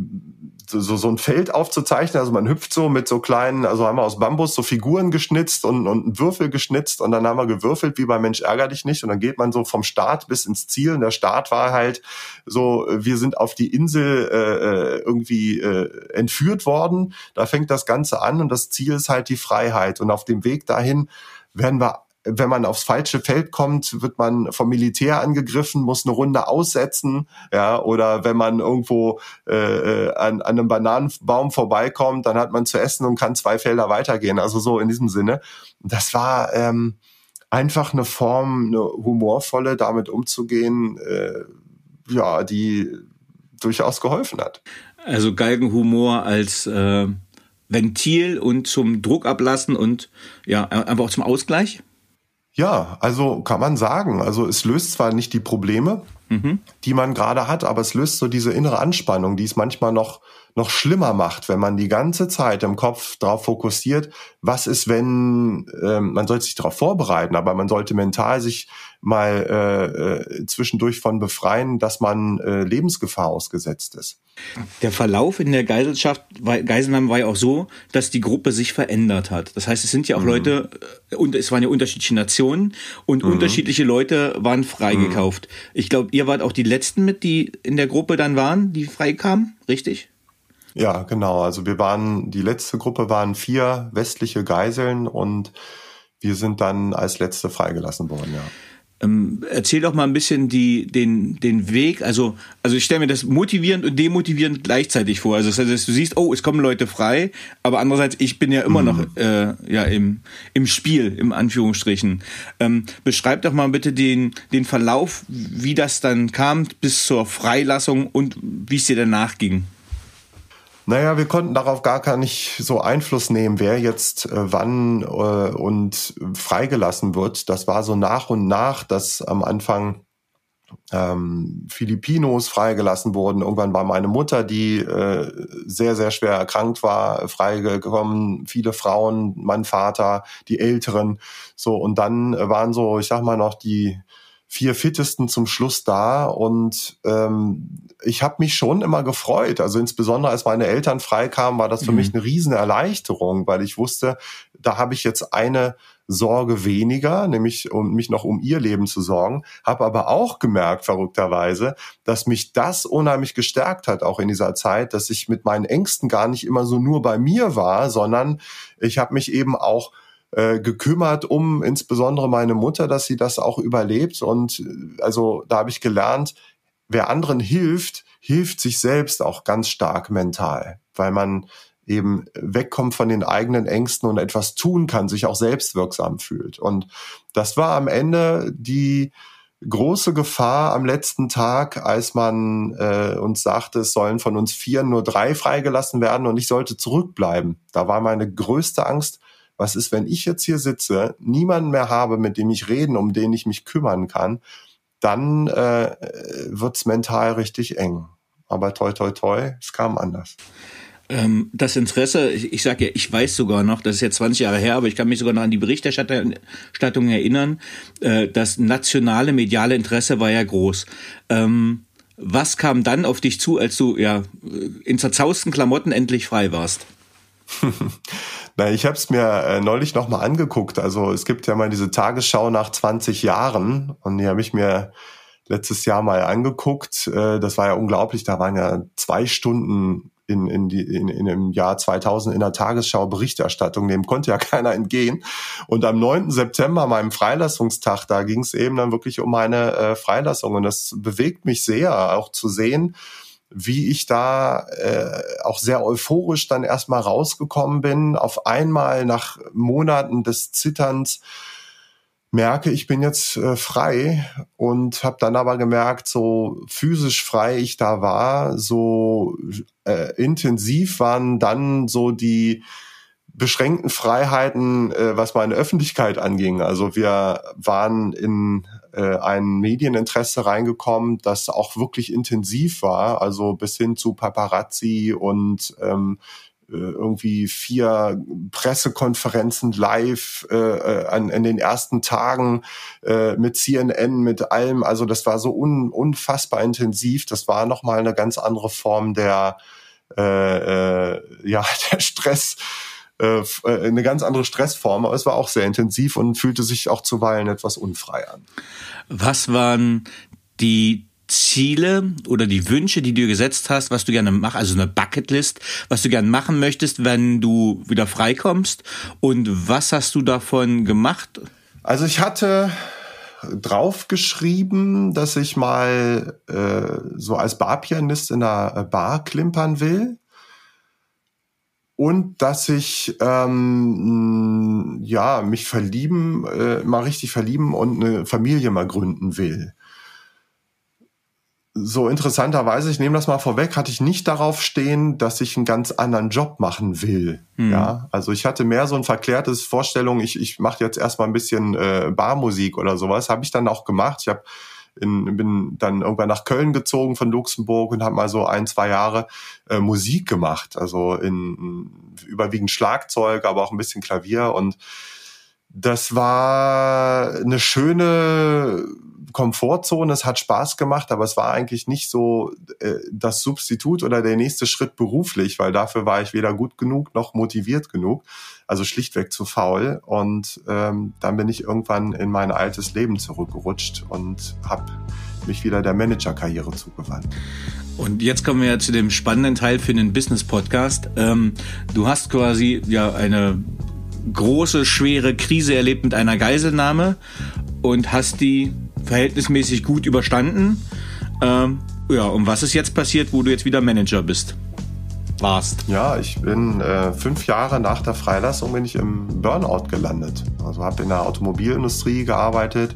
so, so ein Feld aufzuzeichnen. Also man hüpft so mit so kleinen, also haben wir aus Bambus so Figuren geschnitzt und, und einen Würfel geschnitzt und dann haben wir gewürfelt wie bei Mensch ärger dich nicht und dann geht man so vom Start bis ins Ziel und der Start war halt so, wir sind auf die Insel äh, äh irgendwie äh, entführt worden. Da fängt das Ganze an und das Ziel ist halt die Freiheit und auf dem Weg dahin werden wir wenn man aufs falsche Feld kommt, wird man vom Militär angegriffen, muss eine Runde aussetzen, ja, oder wenn man irgendwo äh, an, an einem Bananenbaum vorbeikommt, dann hat man zu essen und kann zwei Felder weitergehen. Also so in diesem Sinne. Das war ähm, einfach eine Form, eine humorvolle, damit umzugehen, äh, ja, die durchaus geholfen hat. Also Galgenhumor als äh, Ventil und zum Druck ablassen und ja, einfach auch zum Ausgleich? Ja, also kann man sagen. Also es löst zwar nicht die Probleme, mhm. die man gerade hat, aber es löst so diese innere Anspannung, die es manchmal noch noch schlimmer macht, wenn man die ganze Zeit im Kopf darauf fokussiert, was ist, wenn ähm, man sollte sich darauf vorbereiten, aber man sollte mental sich mal äh, äh, zwischendurch von befreien, dass man äh, Lebensgefahr ausgesetzt ist. Der Verlauf in der Geiselschaft, Geiselnahme war ja auch so, dass die Gruppe sich verändert hat. Das heißt, es sind ja auch mhm. Leute, äh, und es waren ja unterschiedliche Nationen und mhm. unterschiedliche Leute waren freigekauft. Mhm. Ich glaube, ihr wart auch die letzten mit, die in der Gruppe dann waren, die freikamen, richtig? Ja, genau. Also wir waren, die letzte Gruppe waren vier westliche Geiseln und wir sind dann als letzte freigelassen worden, ja. Ähm, erzähl doch mal ein bisschen die, den, den Weg. Also, also ich stelle mir das motivierend und demotivierend gleichzeitig vor. Also das heißt, du siehst, oh, es kommen Leute frei, aber andererseits, ich bin ja immer mhm. noch äh, ja, im, im Spiel, im Anführungsstrichen. Ähm, beschreib doch mal bitte den, den Verlauf, wie das dann kam bis zur Freilassung und wie es dir danach ging. Naja, wir konnten darauf gar gar nicht so Einfluss nehmen, wer jetzt äh, wann äh, und freigelassen wird. Das war so nach und nach, dass am Anfang ähm, Filipinos freigelassen wurden. Irgendwann war meine Mutter, die äh, sehr, sehr schwer erkrankt war, freigekommen. Viele Frauen, mein Vater, die Älteren. So, und dann waren so, ich sag mal noch, die vier Fittesten zum Schluss da und ähm, ich habe mich schon immer gefreut. Also insbesondere als meine Eltern freikamen, war das für mhm. mich eine riesen Erleichterung, weil ich wusste, da habe ich jetzt eine Sorge weniger, nämlich um mich noch um ihr Leben zu sorgen, habe aber auch gemerkt, verrückterweise, dass mich das unheimlich gestärkt hat, auch in dieser Zeit, dass ich mit meinen Ängsten gar nicht immer so nur bei mir war, sondern ich habe mich eben auch äh, gekümmert um insbesondere meine Mutter, dass sie das auch überlebt. Und äh, also da habe ich gelernt, wer anderen hilft, hilft sich selbst auch ganz stark mental, weil man eben wegkommt von den eigenen Ängsten und etwas tun kann, sich auch selbstwirksam fühlt. Und das war am Ende die große Gefahr am letzten Tag, als man äh, uns sagte, es sollen von uns vier nur drei freigelassen werden und ich sollte zurückbleiben. Da war meine größte Angst, was ist, wenn ich jetzt hier sitze, niemanden mehr habe, mit dem ich reden, um den ich mich kümmern kann, dann äh, wird's mental richtig eng. Aber toi, toi, toi, es kam anders ähm, das Interesse, ich, ich sage ja, ich weiß sogar noch, das ist jetzt 20 Jahre her, aber ich kann mich sogar noch an die Berichterstattung erinnern, äh, das nationale mediale Interesse war ja groß. Ähm, was kam dann auf dich zu, als du ja in zerzausten Klamotten endlich frei warst? Na, ich habe es mir äh, neulich nochmal angeguckt. Also es gibt ja mal diese Tagesschau nach 20 Jahren und die habe ich mir letztes Jahr mal angeguckt. Äh, das war ja unglaublich. Da waren ja zwei Stunden in, in, die, in, in im Jahr 2000 in der Tagesschau Berichterstattung, dem konnte ja keiner entgehen. Und am 9. September, meinem Freilassungstag, da ging es eben dann wirklich um meine äh, Freilassung. Und das bewegt mich sehr, auch zu sehen, wie ich da äh, auch sehr euphorisch dann erstmal rausgekommen bin, auf einmal nach Monaten des Zitterns merke, ich bin jetzt äh, frei und habe dann aber gemerkt, so physisch frei ich da war, so äh, intensiv waren dann so die beschränkten Freiheiten, äh, was meine Öffentlichkeit anging. Also wir waren in äh, ein Medieninteresse reingekommen, das auch wirklich intensiv war, also bis hin zu Paparazzi und ähm, äh, irgendwie vier Pressekonferenzen live äh, äh, an, in den ersten Tagen äh, mit CNN, mit allem. Also das war so un, unfassbar intensiv. Das war nochmal eine ganz andere Form der, äh, äh, ja, der Stress, äh, äh, eine ganz andere Stressform, aber es war auch sehr intensiv und fühlte sich auch zuweilen etwas unfrei an. Was waren die Ziele oder die Wünsche, die du dir gesetzt hast, was du gerne machst, also eine Bucketlist, was du gerne machen möchtest, wenn du wieder freikommst und was hast du davon gemacht? Also ich hatte draufgeschrieben, dass ich mal äh, so als Barpianist in einer Bar klimpern will und dass ich ähm, ja mich verlieben, äh, mal richtig verlieben und eine Familie mal gründen will so interessanterweise, ich nehme das mal vorweg, hatte ich nicht darauf stehen, dass ich einen ganz anderen Job machen will. Mhm. Ja, also ich hatte mehr so ein verklärtes Vorstellung, ich, ich mache jetzt erstmal ein bisschen äh, Barmusik oder sowas. Habe ich dann auch gemacht. Ich habe in, bin dann irgendwann nach Köln gezogen von Luxemburg und habe mal so ein, zwei Jahre äh, Musik gemacht. Also in, in überwiegend Schlagzeug, aber auch ein bisschen Klavier und das war eine schöne Komfortzone, es hat Spaß gemacht, aber es war eigentlich nicht so äh, das Substitut oder der nächste Schritt beruflich, weil dafür war ich weder gut genug noch motiviert genug, also schlichtweg zu faul. Und ähm, dann bin ich irgendwann in mein altes Leben zurückgerutscht und habe mich wieder der Managerkarriere zugewandt. Und jetzt kommen wir zu dem spannenden Teil für den Business Podcast. Ähm, du hast quasi ja eine große, schwere Krise erlebt mit einer Geiselnahme und hast die verhältnismäßig gut überstanden. Ähm, ja, und was ist jetzt passiert, wo du jetzt wieder Manager bist? Warst. Ja, ich bin äh, fünf Jahre nach der Freilassung bin ich im Burnout gelandet. Also habe in der Automobilindustrie gearbeitet,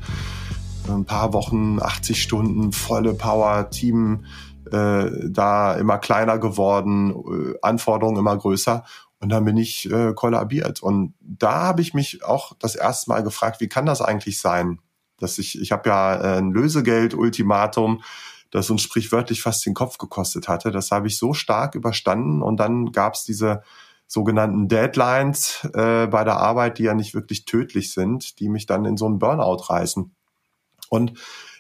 ein paar Wochen, 80 Stunden, volle Power, Team äh, da immer kleiner geworden, äh, Anforderungen immer größer und dann bin ich äh, kollabiert. Und da habe ich mich auch das erste Mal gefragt, wie kann das eigentlich sein? Dass ich, ich habe ja äh, ein Lösegeld-Ultimatum, das uns sprichwörtlich fast den Kopf gekostet hatte. Das habe ich so stark überstanden. Und dann gab es diese sogenannten Deadlines äh, bei der Arbeit, die ja nicht wirklich tödlich sind, die mich dann in so einen Burnout reißen. Und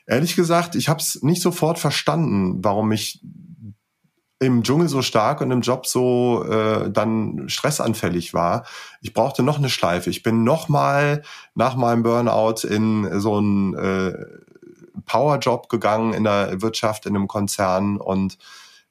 ehrlich gesagt, ich habe es nicht sofort verstanden, warum ich im Dschungel so stark und im Job so äh, dann stressanfällig war. Ich brauchte noch eine Schleife. Ich bin noch mal nach meinem Burnout in so einen äh, Powerjob gegangen in der Wirtschaft, in einem Konzern und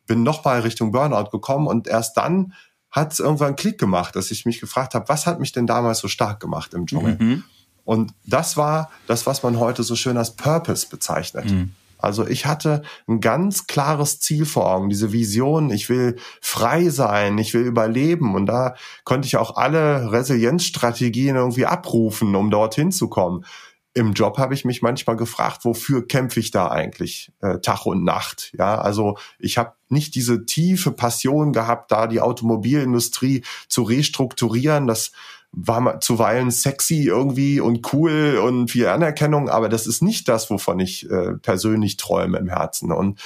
bin noch mal Richtung Burnout gekommen und erst dann hat es irgendwann einen Klick gemacht, dass ich mich gefragt habe, was hat mich denn damals so stark gemacht im Dschungel? Mhm. Und das war das, was man heute so schön als Purpose bezeichnet. Mhm. Also ich hatte ein ganz klares Ziel vor Augen, diese Vision, ich will frei sein, ich will überleben und da konnte ich auch alle Resilienzstrategien irgendwie abrufen, um dorthin zu kommen. Im Job habe ich mich manchmal gefragt, wofür kämpfe ich da eigentlich äh, Tag und Nacht? Ja, also ich habe nicht diese tiefe Passion gehabt, da die Automobilindustrie zu restrukturieren. Das war zuweilen sexy irgendwie und cool und viel Anerkennung, aber das ist nicht das, wovon ich äh, persönlich träume im Herzen. Und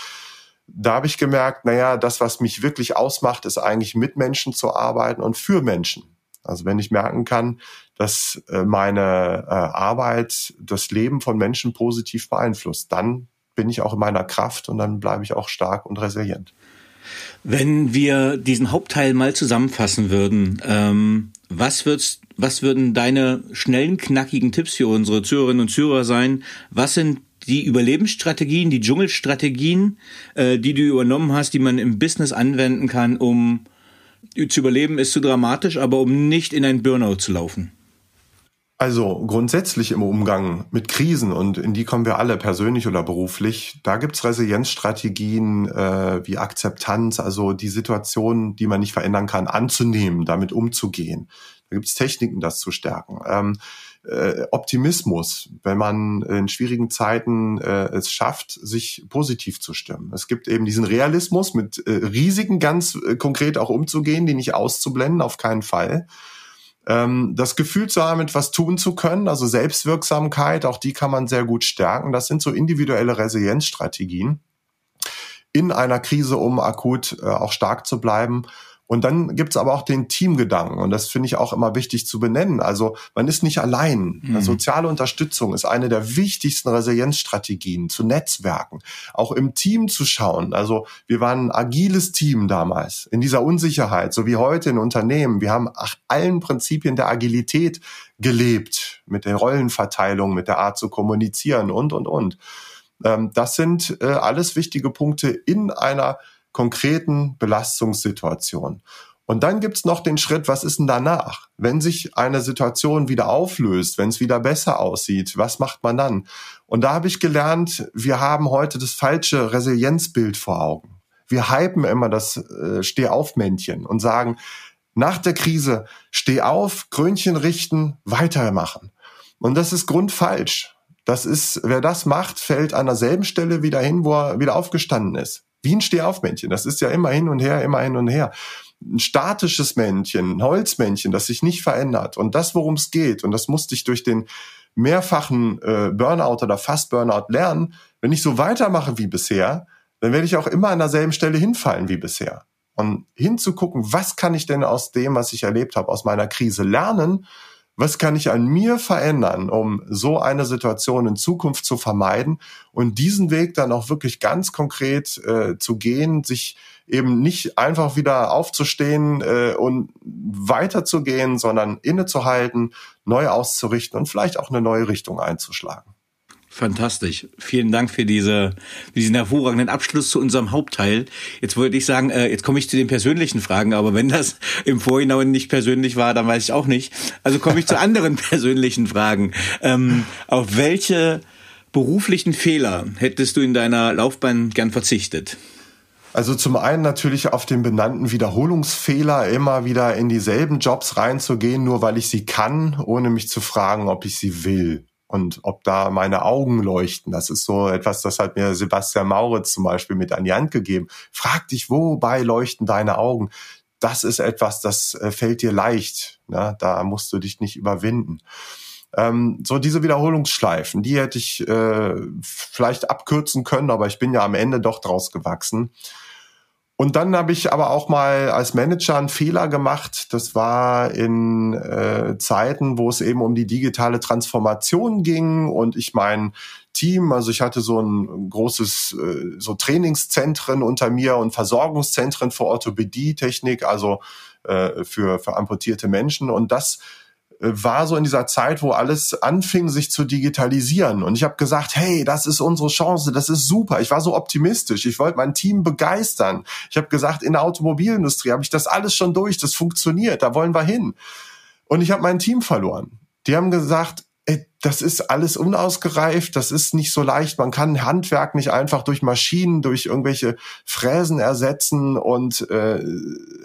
da habe ich gemerkt, naja, das, was mich wirklich ausmacht, ist eigentlich mit Menschen zu arbeiten und für Menschen. Also wenn ich merken kann, dass äh, meine äh, Arbeit das Leben von Menschen positiv beeinflusst, dann bin ich auch in meiner Kraft und dann bleibe ich auch stark und resilient. Wenn wir diesen Hauptteil mal zusammenfassen würden, ähm, was, was würden deine schnellen, knackigen Tipps für unsere Zuhörerinnen und Zuhörer sein? Was sind die Überlebensstrategien, die Dschungelstrategien, äh, die du übernommen hast, die man im Business anwenden kann, um zu überleben, ist zu dramatisch, aber um nicht in ein Burnout zu laufen? Also grundsätzlich im Umgang mit Krisen und in die kommen wir alle persönlich oder beruflich, da gibt's Resilienzstrategien äh, wie Akzeptanz, also die Situation, die man nicht verändern kann, anzunehmen, damit umzugehen. Da gibt's Techniken, das zu stärken. Ähm, äh, Optimismus, wenn man in schwierigen Zeiten äh, es schafft, sich positiv zu stimmen. Es gibt eben diesen Realismus, mit äh, Risiken ganz äh, konkret auch umzugehen, die nicht auszublenden, auf keinen Fall. Ähm, das Gefühl zu haben, etwas tun zu können, also Selbstwirksamkeit, auch die kann man sehr gut stärken. Das sind so individuelle Resilienzstrategien in einer Krise, um akut äh, auch stark zu bleiben. Und dann gibt's aber auch den Teamgedanken und das finde ich auch immer wichtig zu benennen. Also man ist nicht allein. Mhm. Soziale Unterstützung ist eine der wichtigsten Resilienzstrategien zu Netzwerken, auch im Team zu schauen. Also wir waren ein agiles Team damals in dieser Unsicherheit, so wie heute in Unternehmen. Wir haben allen Prinzipien der Agilität gelebt mit der Rollenverteilung, mit der Art zu kommunizieren und, und, und. Ähm, das sind äh, alles wichtige Punkte in einer konkreten Belastungssituation. Und dann gibt's noch den Schritt, was ist denn danach? Wenn sich eine Situation wieder auflöst, wenn es wieder besser aussieht, was macht man dann? Und da habe ich gelernt, wir haben heute das falsche Resilienzbild vor Augen. Wir hypen immer das äh, Steh-auf-Männchen und sagen, nach der Krise steh auf, Krönchen richten, weitermachen. Und das ist grundfalsch. Das ist, wer das macht, fällt an derselben Stelle wieder hin, wo er wieder aufgestanden ist. Wie ein Stehaufmännchen. Das ist ja immer hin und her, immer hin und her. Ein statisches Männchen, ein Holzmännchen, das sich nicht verändert. Und das, worum es geht, und das musste ich durch den mehrfachen äh, Burnout oder fast Burnout lernen, wenn ich so weitermache wie bisher, dann werde ich auch immer an derselben Stelle hinfallen wie bisher. Und hinzugucken, was kann ich denn aus dem, was ich erlebt habe, aus meiner Krise lernen was kann ich an mir verändern, um so eine Situation in Zukunft zu vermeiden und diesen Weg dann auch wirklich ganz konkret äh, zu gehen, sich eben nicht einfach wieder aufzustehen äh, und weiterzugehen, sondern innezuhalten, neu auszurichten und vielleicht auch eine neue Richtung einzuschlagen. Fantastisch. Vielen Dank für diese, für diesen hervorragenden Abschluss zu unserem Hauptteil. Jetzt würde ich sagen, äh, jetzt komme ich zu den persönlichen Fragen, aber wenn das im Vorhinein nicht persönlich war, dann weiß ich auch nicht. Also komme ich zu anderen persönlichen Fragen. Ähm, auf welche beruflichen Fehler hättest du in deiner Laufbahn gern verzichtet? Also zum einen natürlich auf den benannten Wiederholungsfehler, immer wieder in dieselben Jobs reinzugehen, nur weil ich sie kann, ohne mich zu fragen, ob ich sie will und ob da meine Augen leuchten. Das ist so etwas, das hat mir Sebastian Mauritz zum Beispiel mit an die Hand gegeben. Frag dich, wobei leuchten deine Augen? Das ist etwas, das äh, fällt dir leicht. Ne? Da musst du dich nicht überwinden. Ähm, so diese Wiederholungsschleifen, die hätte ich äh, vielleicht abkürzen können, aber ich bin ja am Ende doch draus gewachsen. Und dann habe ich aber auch mal als Manager einen Fehler gemacht. Das war in äh, Zeiten, wo es eben um die digitale Transformation ging und ich mein Team, also ich hatte so ein großes äh, so Trainingszentren unter mir und Versorgungszentren für Orthopädie-Technik, also äh, für, für amputierte Menschen und das war so in dieser Zeit, wo alles anfing, sich zu digitalisieren. Und ich habe gesagt, hey, das ist unsere Chance, das ist super. Ich war so optimistisch, ich wollte mein Team begeistern. Ich habe gesagt, in der Automobilindustrie habe ich das alles schon durch, das funktioniert, da wollen wir hin. Und ich habe mein Team verloren. Die haben gesagt, ey, das ist alles unausgereift, das ist nicht so leicht. Man kann Handwerk nicht einfach durch Maschinen, durch irgendwelche Fräsen ersetzen. Und äh,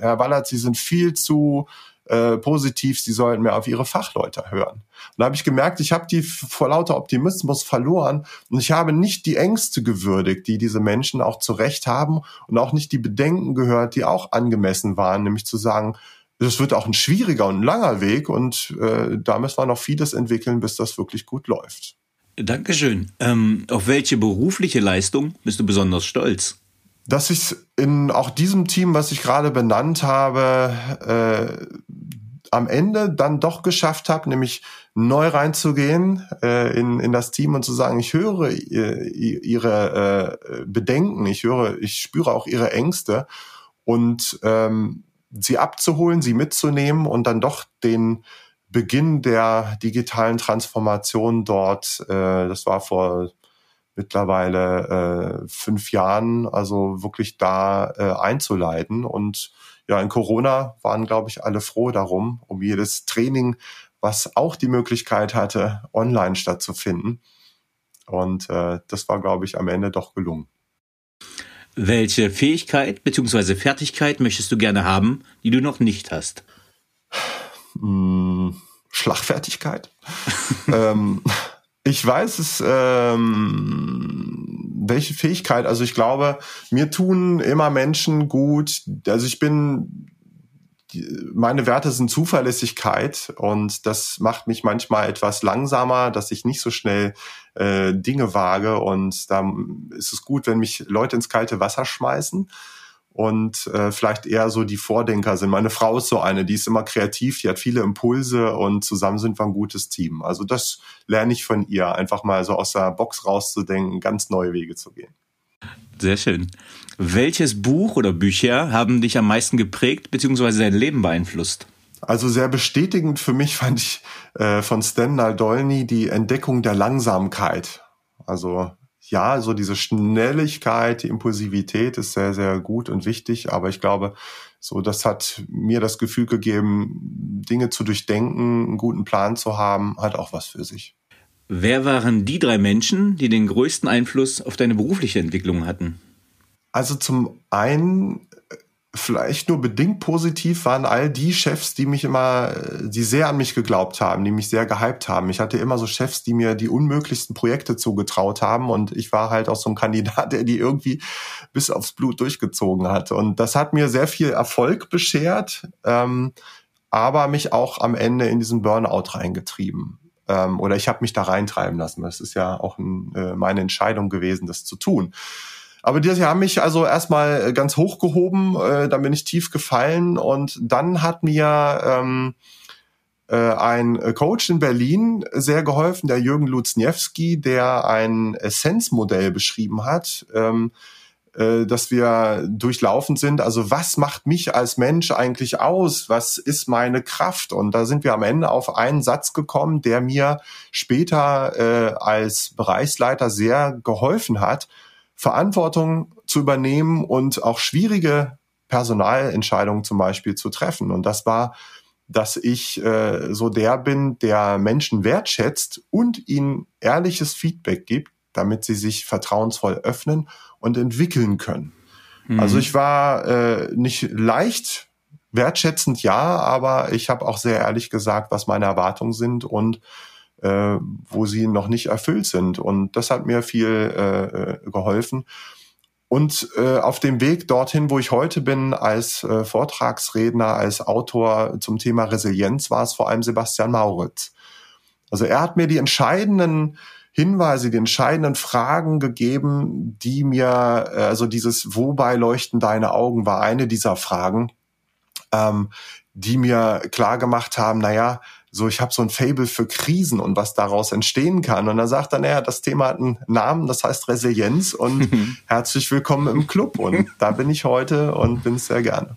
Herr Wallert, Sie sind viel zu äh, positiv, sie sollten mehr auf ihre Fachleute hören. Und da habe ich gemerkt, ich habe die vor lauter Optimismus verloren und ich habe nicht die Ängste gewürdigt, die diese Menschen auch zu Recht haben und auch nicht die Bedenken gehört, die auch angemessen waren, nämlich zu sagen, das wird auch ein schwieriger und langer Weg und äh, da müssen wir noch vieles entwickeln, bis das wirklich gut läuft. Dankeschön. Ähm, auf welche berufliche Leistung bist du besonders stolz? Dass ich in auch diesem Team, was ich gerade benannt habe, äh, am Ende dann doch geschafft habe, nämlich neu reinzugehen äh, in, in das Team und zu sagen, ich höre äh, ihre äh, Bedenken, ich höre, ich spüre auch ihre Ängste und ähm, sie abzuholen, sie mitzunehmen und dann doch den Beginn der digitalen Transformation dort, äh, das war vor mittlerweile äh, fünf Jahren, also wirklich da äh, einzuleiten. Und ja, in Corona waren, glaube ich, alle froh darum, um jedes Training, was auch die Möglichkeit hatte, online stattzufinden. Und äh, das war, glaube ich, am Ende doch gelungen. Welche Fähigkeit bzw. Fertigkeit möchtest du gerne haben, die du noch nicht hast? Hm, Schlagfertigkeit. ähm, ich weiß es, ähm, welche Fähigkeit, also ich glaube, mir tun immer Menschen gut, also ich bin meine Werte sind Zuverlässigkeit und das macht mich manchmal etwas langsamer, dass ich nicht so schnell äh, Dinge wage und da ist es gut, wenn mich Leute ins kalte Wasser schmeißen und äh, vielleicht eher so die Vordenker sind. Meine Frau ist so eine, die ist immer kreativ, die hat viele Impulse und zusammen sind wir ein gutes Team. Also das lerne ich von ihr, einfach mal so aus der Box rauszudenken, ganz neue Wege zu gehen. Sehr schön. Welches Buch oder Bücher haben dich am meisten geprägt bzw. dein Leben beeinflusst? Also sehr bestätigend für mich fand ich äh, von Stan Naldolny die Entdeckung der Langsamkeit. Also ja, so diese Schnelligkeit, die Impulsivität ist sehr, sehr gut und wichtig, aber ich glaube, so das hat mir das Gefühl gegeben, Dinge zu durchdenken, einen guten Plan zu haben, hat auch was für sich. Wer waren die drei Menschen, die den größten Einfluss auf deine berufliche Entwicklung hatten? Also zum einen vielleicht nur bedingt positiv waren all die Chefs, die mich immer, die sehr an mich geglaubt haben, die mich sehr gehypt haben. Ich hatte immer so Chefs, die mir die unmöglichsten Projekte zugetraut haben und ich war halt auch so ein Kandidat, der die irgendwie bis aufs Blut durchgezogen hat. Und das hat mir sehr viel Erfolg beschert, ähm, aber mich auch am Ende in diesen Burnout reingetrieben. Ähm, oder ich habe mich da reintreiben lassen. Das ist ja auch ein, äh, meine Entscheidung gewesen, das zu tun. Aber die, die haben mich also erstmal ganz hochgehoben, äh, dann bin ich tief gefallen und dann hat mir ähm, äh, ein Coach in Berlin sehr geholfen, der Jürgen Luzniewski, der ein Essenzmodell beschrieben hat. Ähm, äh, dass wir durchlaufen sind. Also was macht mich als Mensch eigentlich aus? Was ist meine Kraft? Und da sind wir am Ende auf einen Satz gekommen, der mir später äh, als Bereichsleiter sehr geholfen hat, Verantwortung zu übernehmen und auch schwierige Personalentscheidungen zum Beispiel zu treffen. Und das war, dass ich äh, so der bin, der Menschen wertschätzt und ihnen ehrliches Feedback gibt, damit sie sich vertrauensvoll öffnen und entwickeln können. Mhm. Also ich war äh, nicht leicht wertschätzend, ja, aber ich habe auch sehr ehrlich gesagt, was meine Erwartungen sind und äh, wo sie noch nicht erfüllt sind. Und das hat mir viel äh, äh, geholfen. Und äh, auf dem Weg dorthin, wo ich heute bin, als äh, Vortragsredner, als Autor zum Thema Resilienz, war es vor allem Sebastian Mauritz. Also er hat mir die entscheidenden Hinweise, die entscheidenden Fragen gegeben, die mir, äh, also dieses Wobei leuchten deine Augen war eine dieser Fragen, ähm, die mir klar gemacht haben, naja, so ich habe so ein Fable für Krisen und was daraus entstehen kann. Und er sagt dann, naja, das Thema hat einen Namen, das heißt Resilienz und herzlich willkommen im Club. Und da bin ich heute und bin es sehr gerne.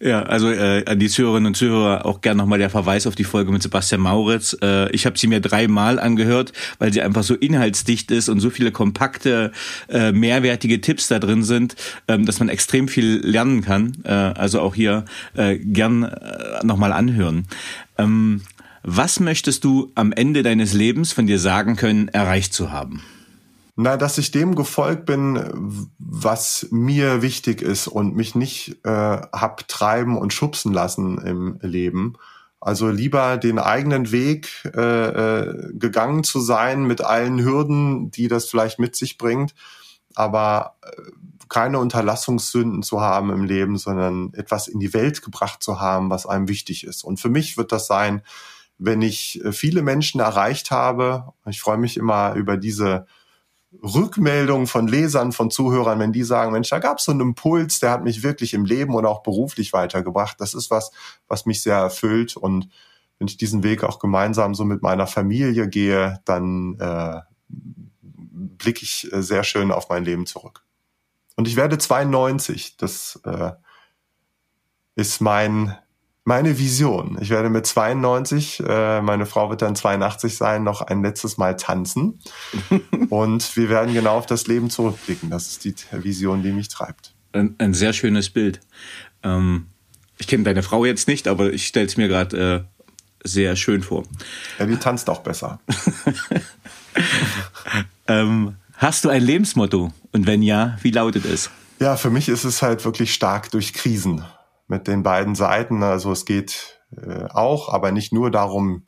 Ja, also äh, an die Zuhörerinnen und Zuhörer auch gern nochmal der Verweis auf die Folge mit Sebastian Mauritz. Äh, ich habe sie mir dreimal angehört, weil sie einfach so inhaltsdicht ist und so viele kompakte, äh, mehrwertige Tipps da drin sind, ähm, dass man extrem viel lernen kann. Äh, also auch hier äh, gern äh, nochmal anhören. Ähm, was möchtest du am Ende deines Lebens von dir sagen können, erreicht zu haben? Na, dass ich dem gefolgt bin, was mir wichtig ist und mich nicht äh, hab treiben und schubsen lassen im Leben. Also lieber den eigenen Weg äh, äh, gegangen zu sein mit allen Hürden, die das vielleicht mit sich bringt, aber äh, keine Unterlassungssünden zu haben im Leben, sondern etwas in die Welt gebracht zu haben, was einem wichtig ist. Und für mich wird das sein, wenn ich äh, viele Menschen erreicht habe. Ich freue mich immer über diese Rückmeldungen von Lesern, von Zuhörern, wenn die sagen, Mensch, da gab es so einen Impuls, der hat mich wirklich im Leben und auch beruflich weitergebracht. Das ist was, was mich sehr erfüllt. Und wenn ich diesen Weg auch gemeinsam so mit meiner Familie gehe, dann äh, blicke ich äh, sehr schön auf mein Leben zurück. Und ich werde 92. Das äh, ist mein meine Vision. Ich werde mit 92, äh, meine Frau wird dann 82 sein, noch ein letztes Mal tanzen. und wir werden genau auf das Leben zurückblicken. Das ist die Vision, die mich treibt. Ein, ein sehr schönes Bild. Ähm, ich kenne deine Frau jetzt nicht, aber ich stelle es mir gerade äh, sehr schön vor. Ja, die tanzt auch besser. ähm, hast du ein Lebensmotto? Und wenn ja, wie lautet es? Ja, für mich ist es halt wirklich stark durch Krisen mit den beiden Seiten. Also es geht äh, auch, aber nicht nur darum,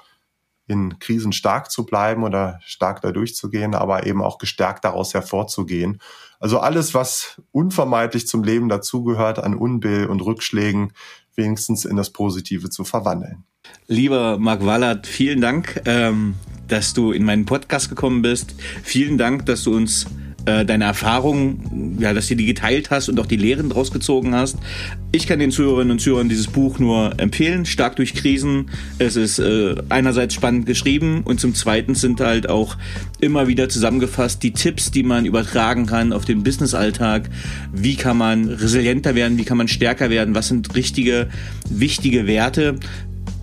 in Krisen stark zu bleiben oder stark da durchzugehen, aber eben auch gestärkt daraus hervorzugehen. Also alles, was unvermeidlich zum Leben dazugehört, an Unbill und Rückschlägen, wenigstens in das Positive zu verwandeln. Lieber Marc Wallert, vielen Dank, ähm, dass du in meinen Podcast gekommen bist. Vielen Dank, dass du uns äh, deine Erfahrungen, ja, dass du die geteilt hast und auch die Lehren draus gezogen hast. Ich kann den Zuhörerinnen und Zuhörern dieses Buch nur empfehlen, stark durch Krisen. Es ist äh, einerseits spannend geschrieben und zum Zweiten sind halt auch immer wieder zusammengefasst die Tipps, die man übertragen kann auf den Businessalltag. Wie kann man resilienter werden? Wie kann man stärker werden? Was sind richtige, wichtige Werte?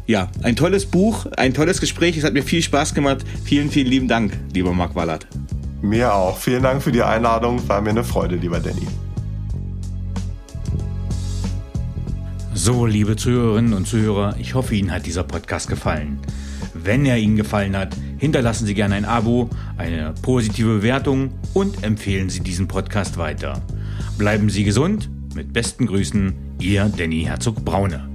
Ja, ein tolles Buch, ein tolles Gespräch. Es hat mir viel Spaß gemacht. Vielen, vielen lieben Dank, lieber Marc Wallert. Mir auch. Vielen Dank für die Einladung. War mir eine Freude, lieber Danny. So, liebe Zuhörerinnen und Zuhörer, ich hoffe, Ihnen hat dieser Podcast gefallen. Wenn er Ihnen gefallen hat, hinterlassen Sie gerne ein Abo, eine positive Bewertung und empfehlen Sie diesen Podcast weiter. Bleiben Sie gesund. Mit besten Grüßen, Ihr Danny Herzog Braune.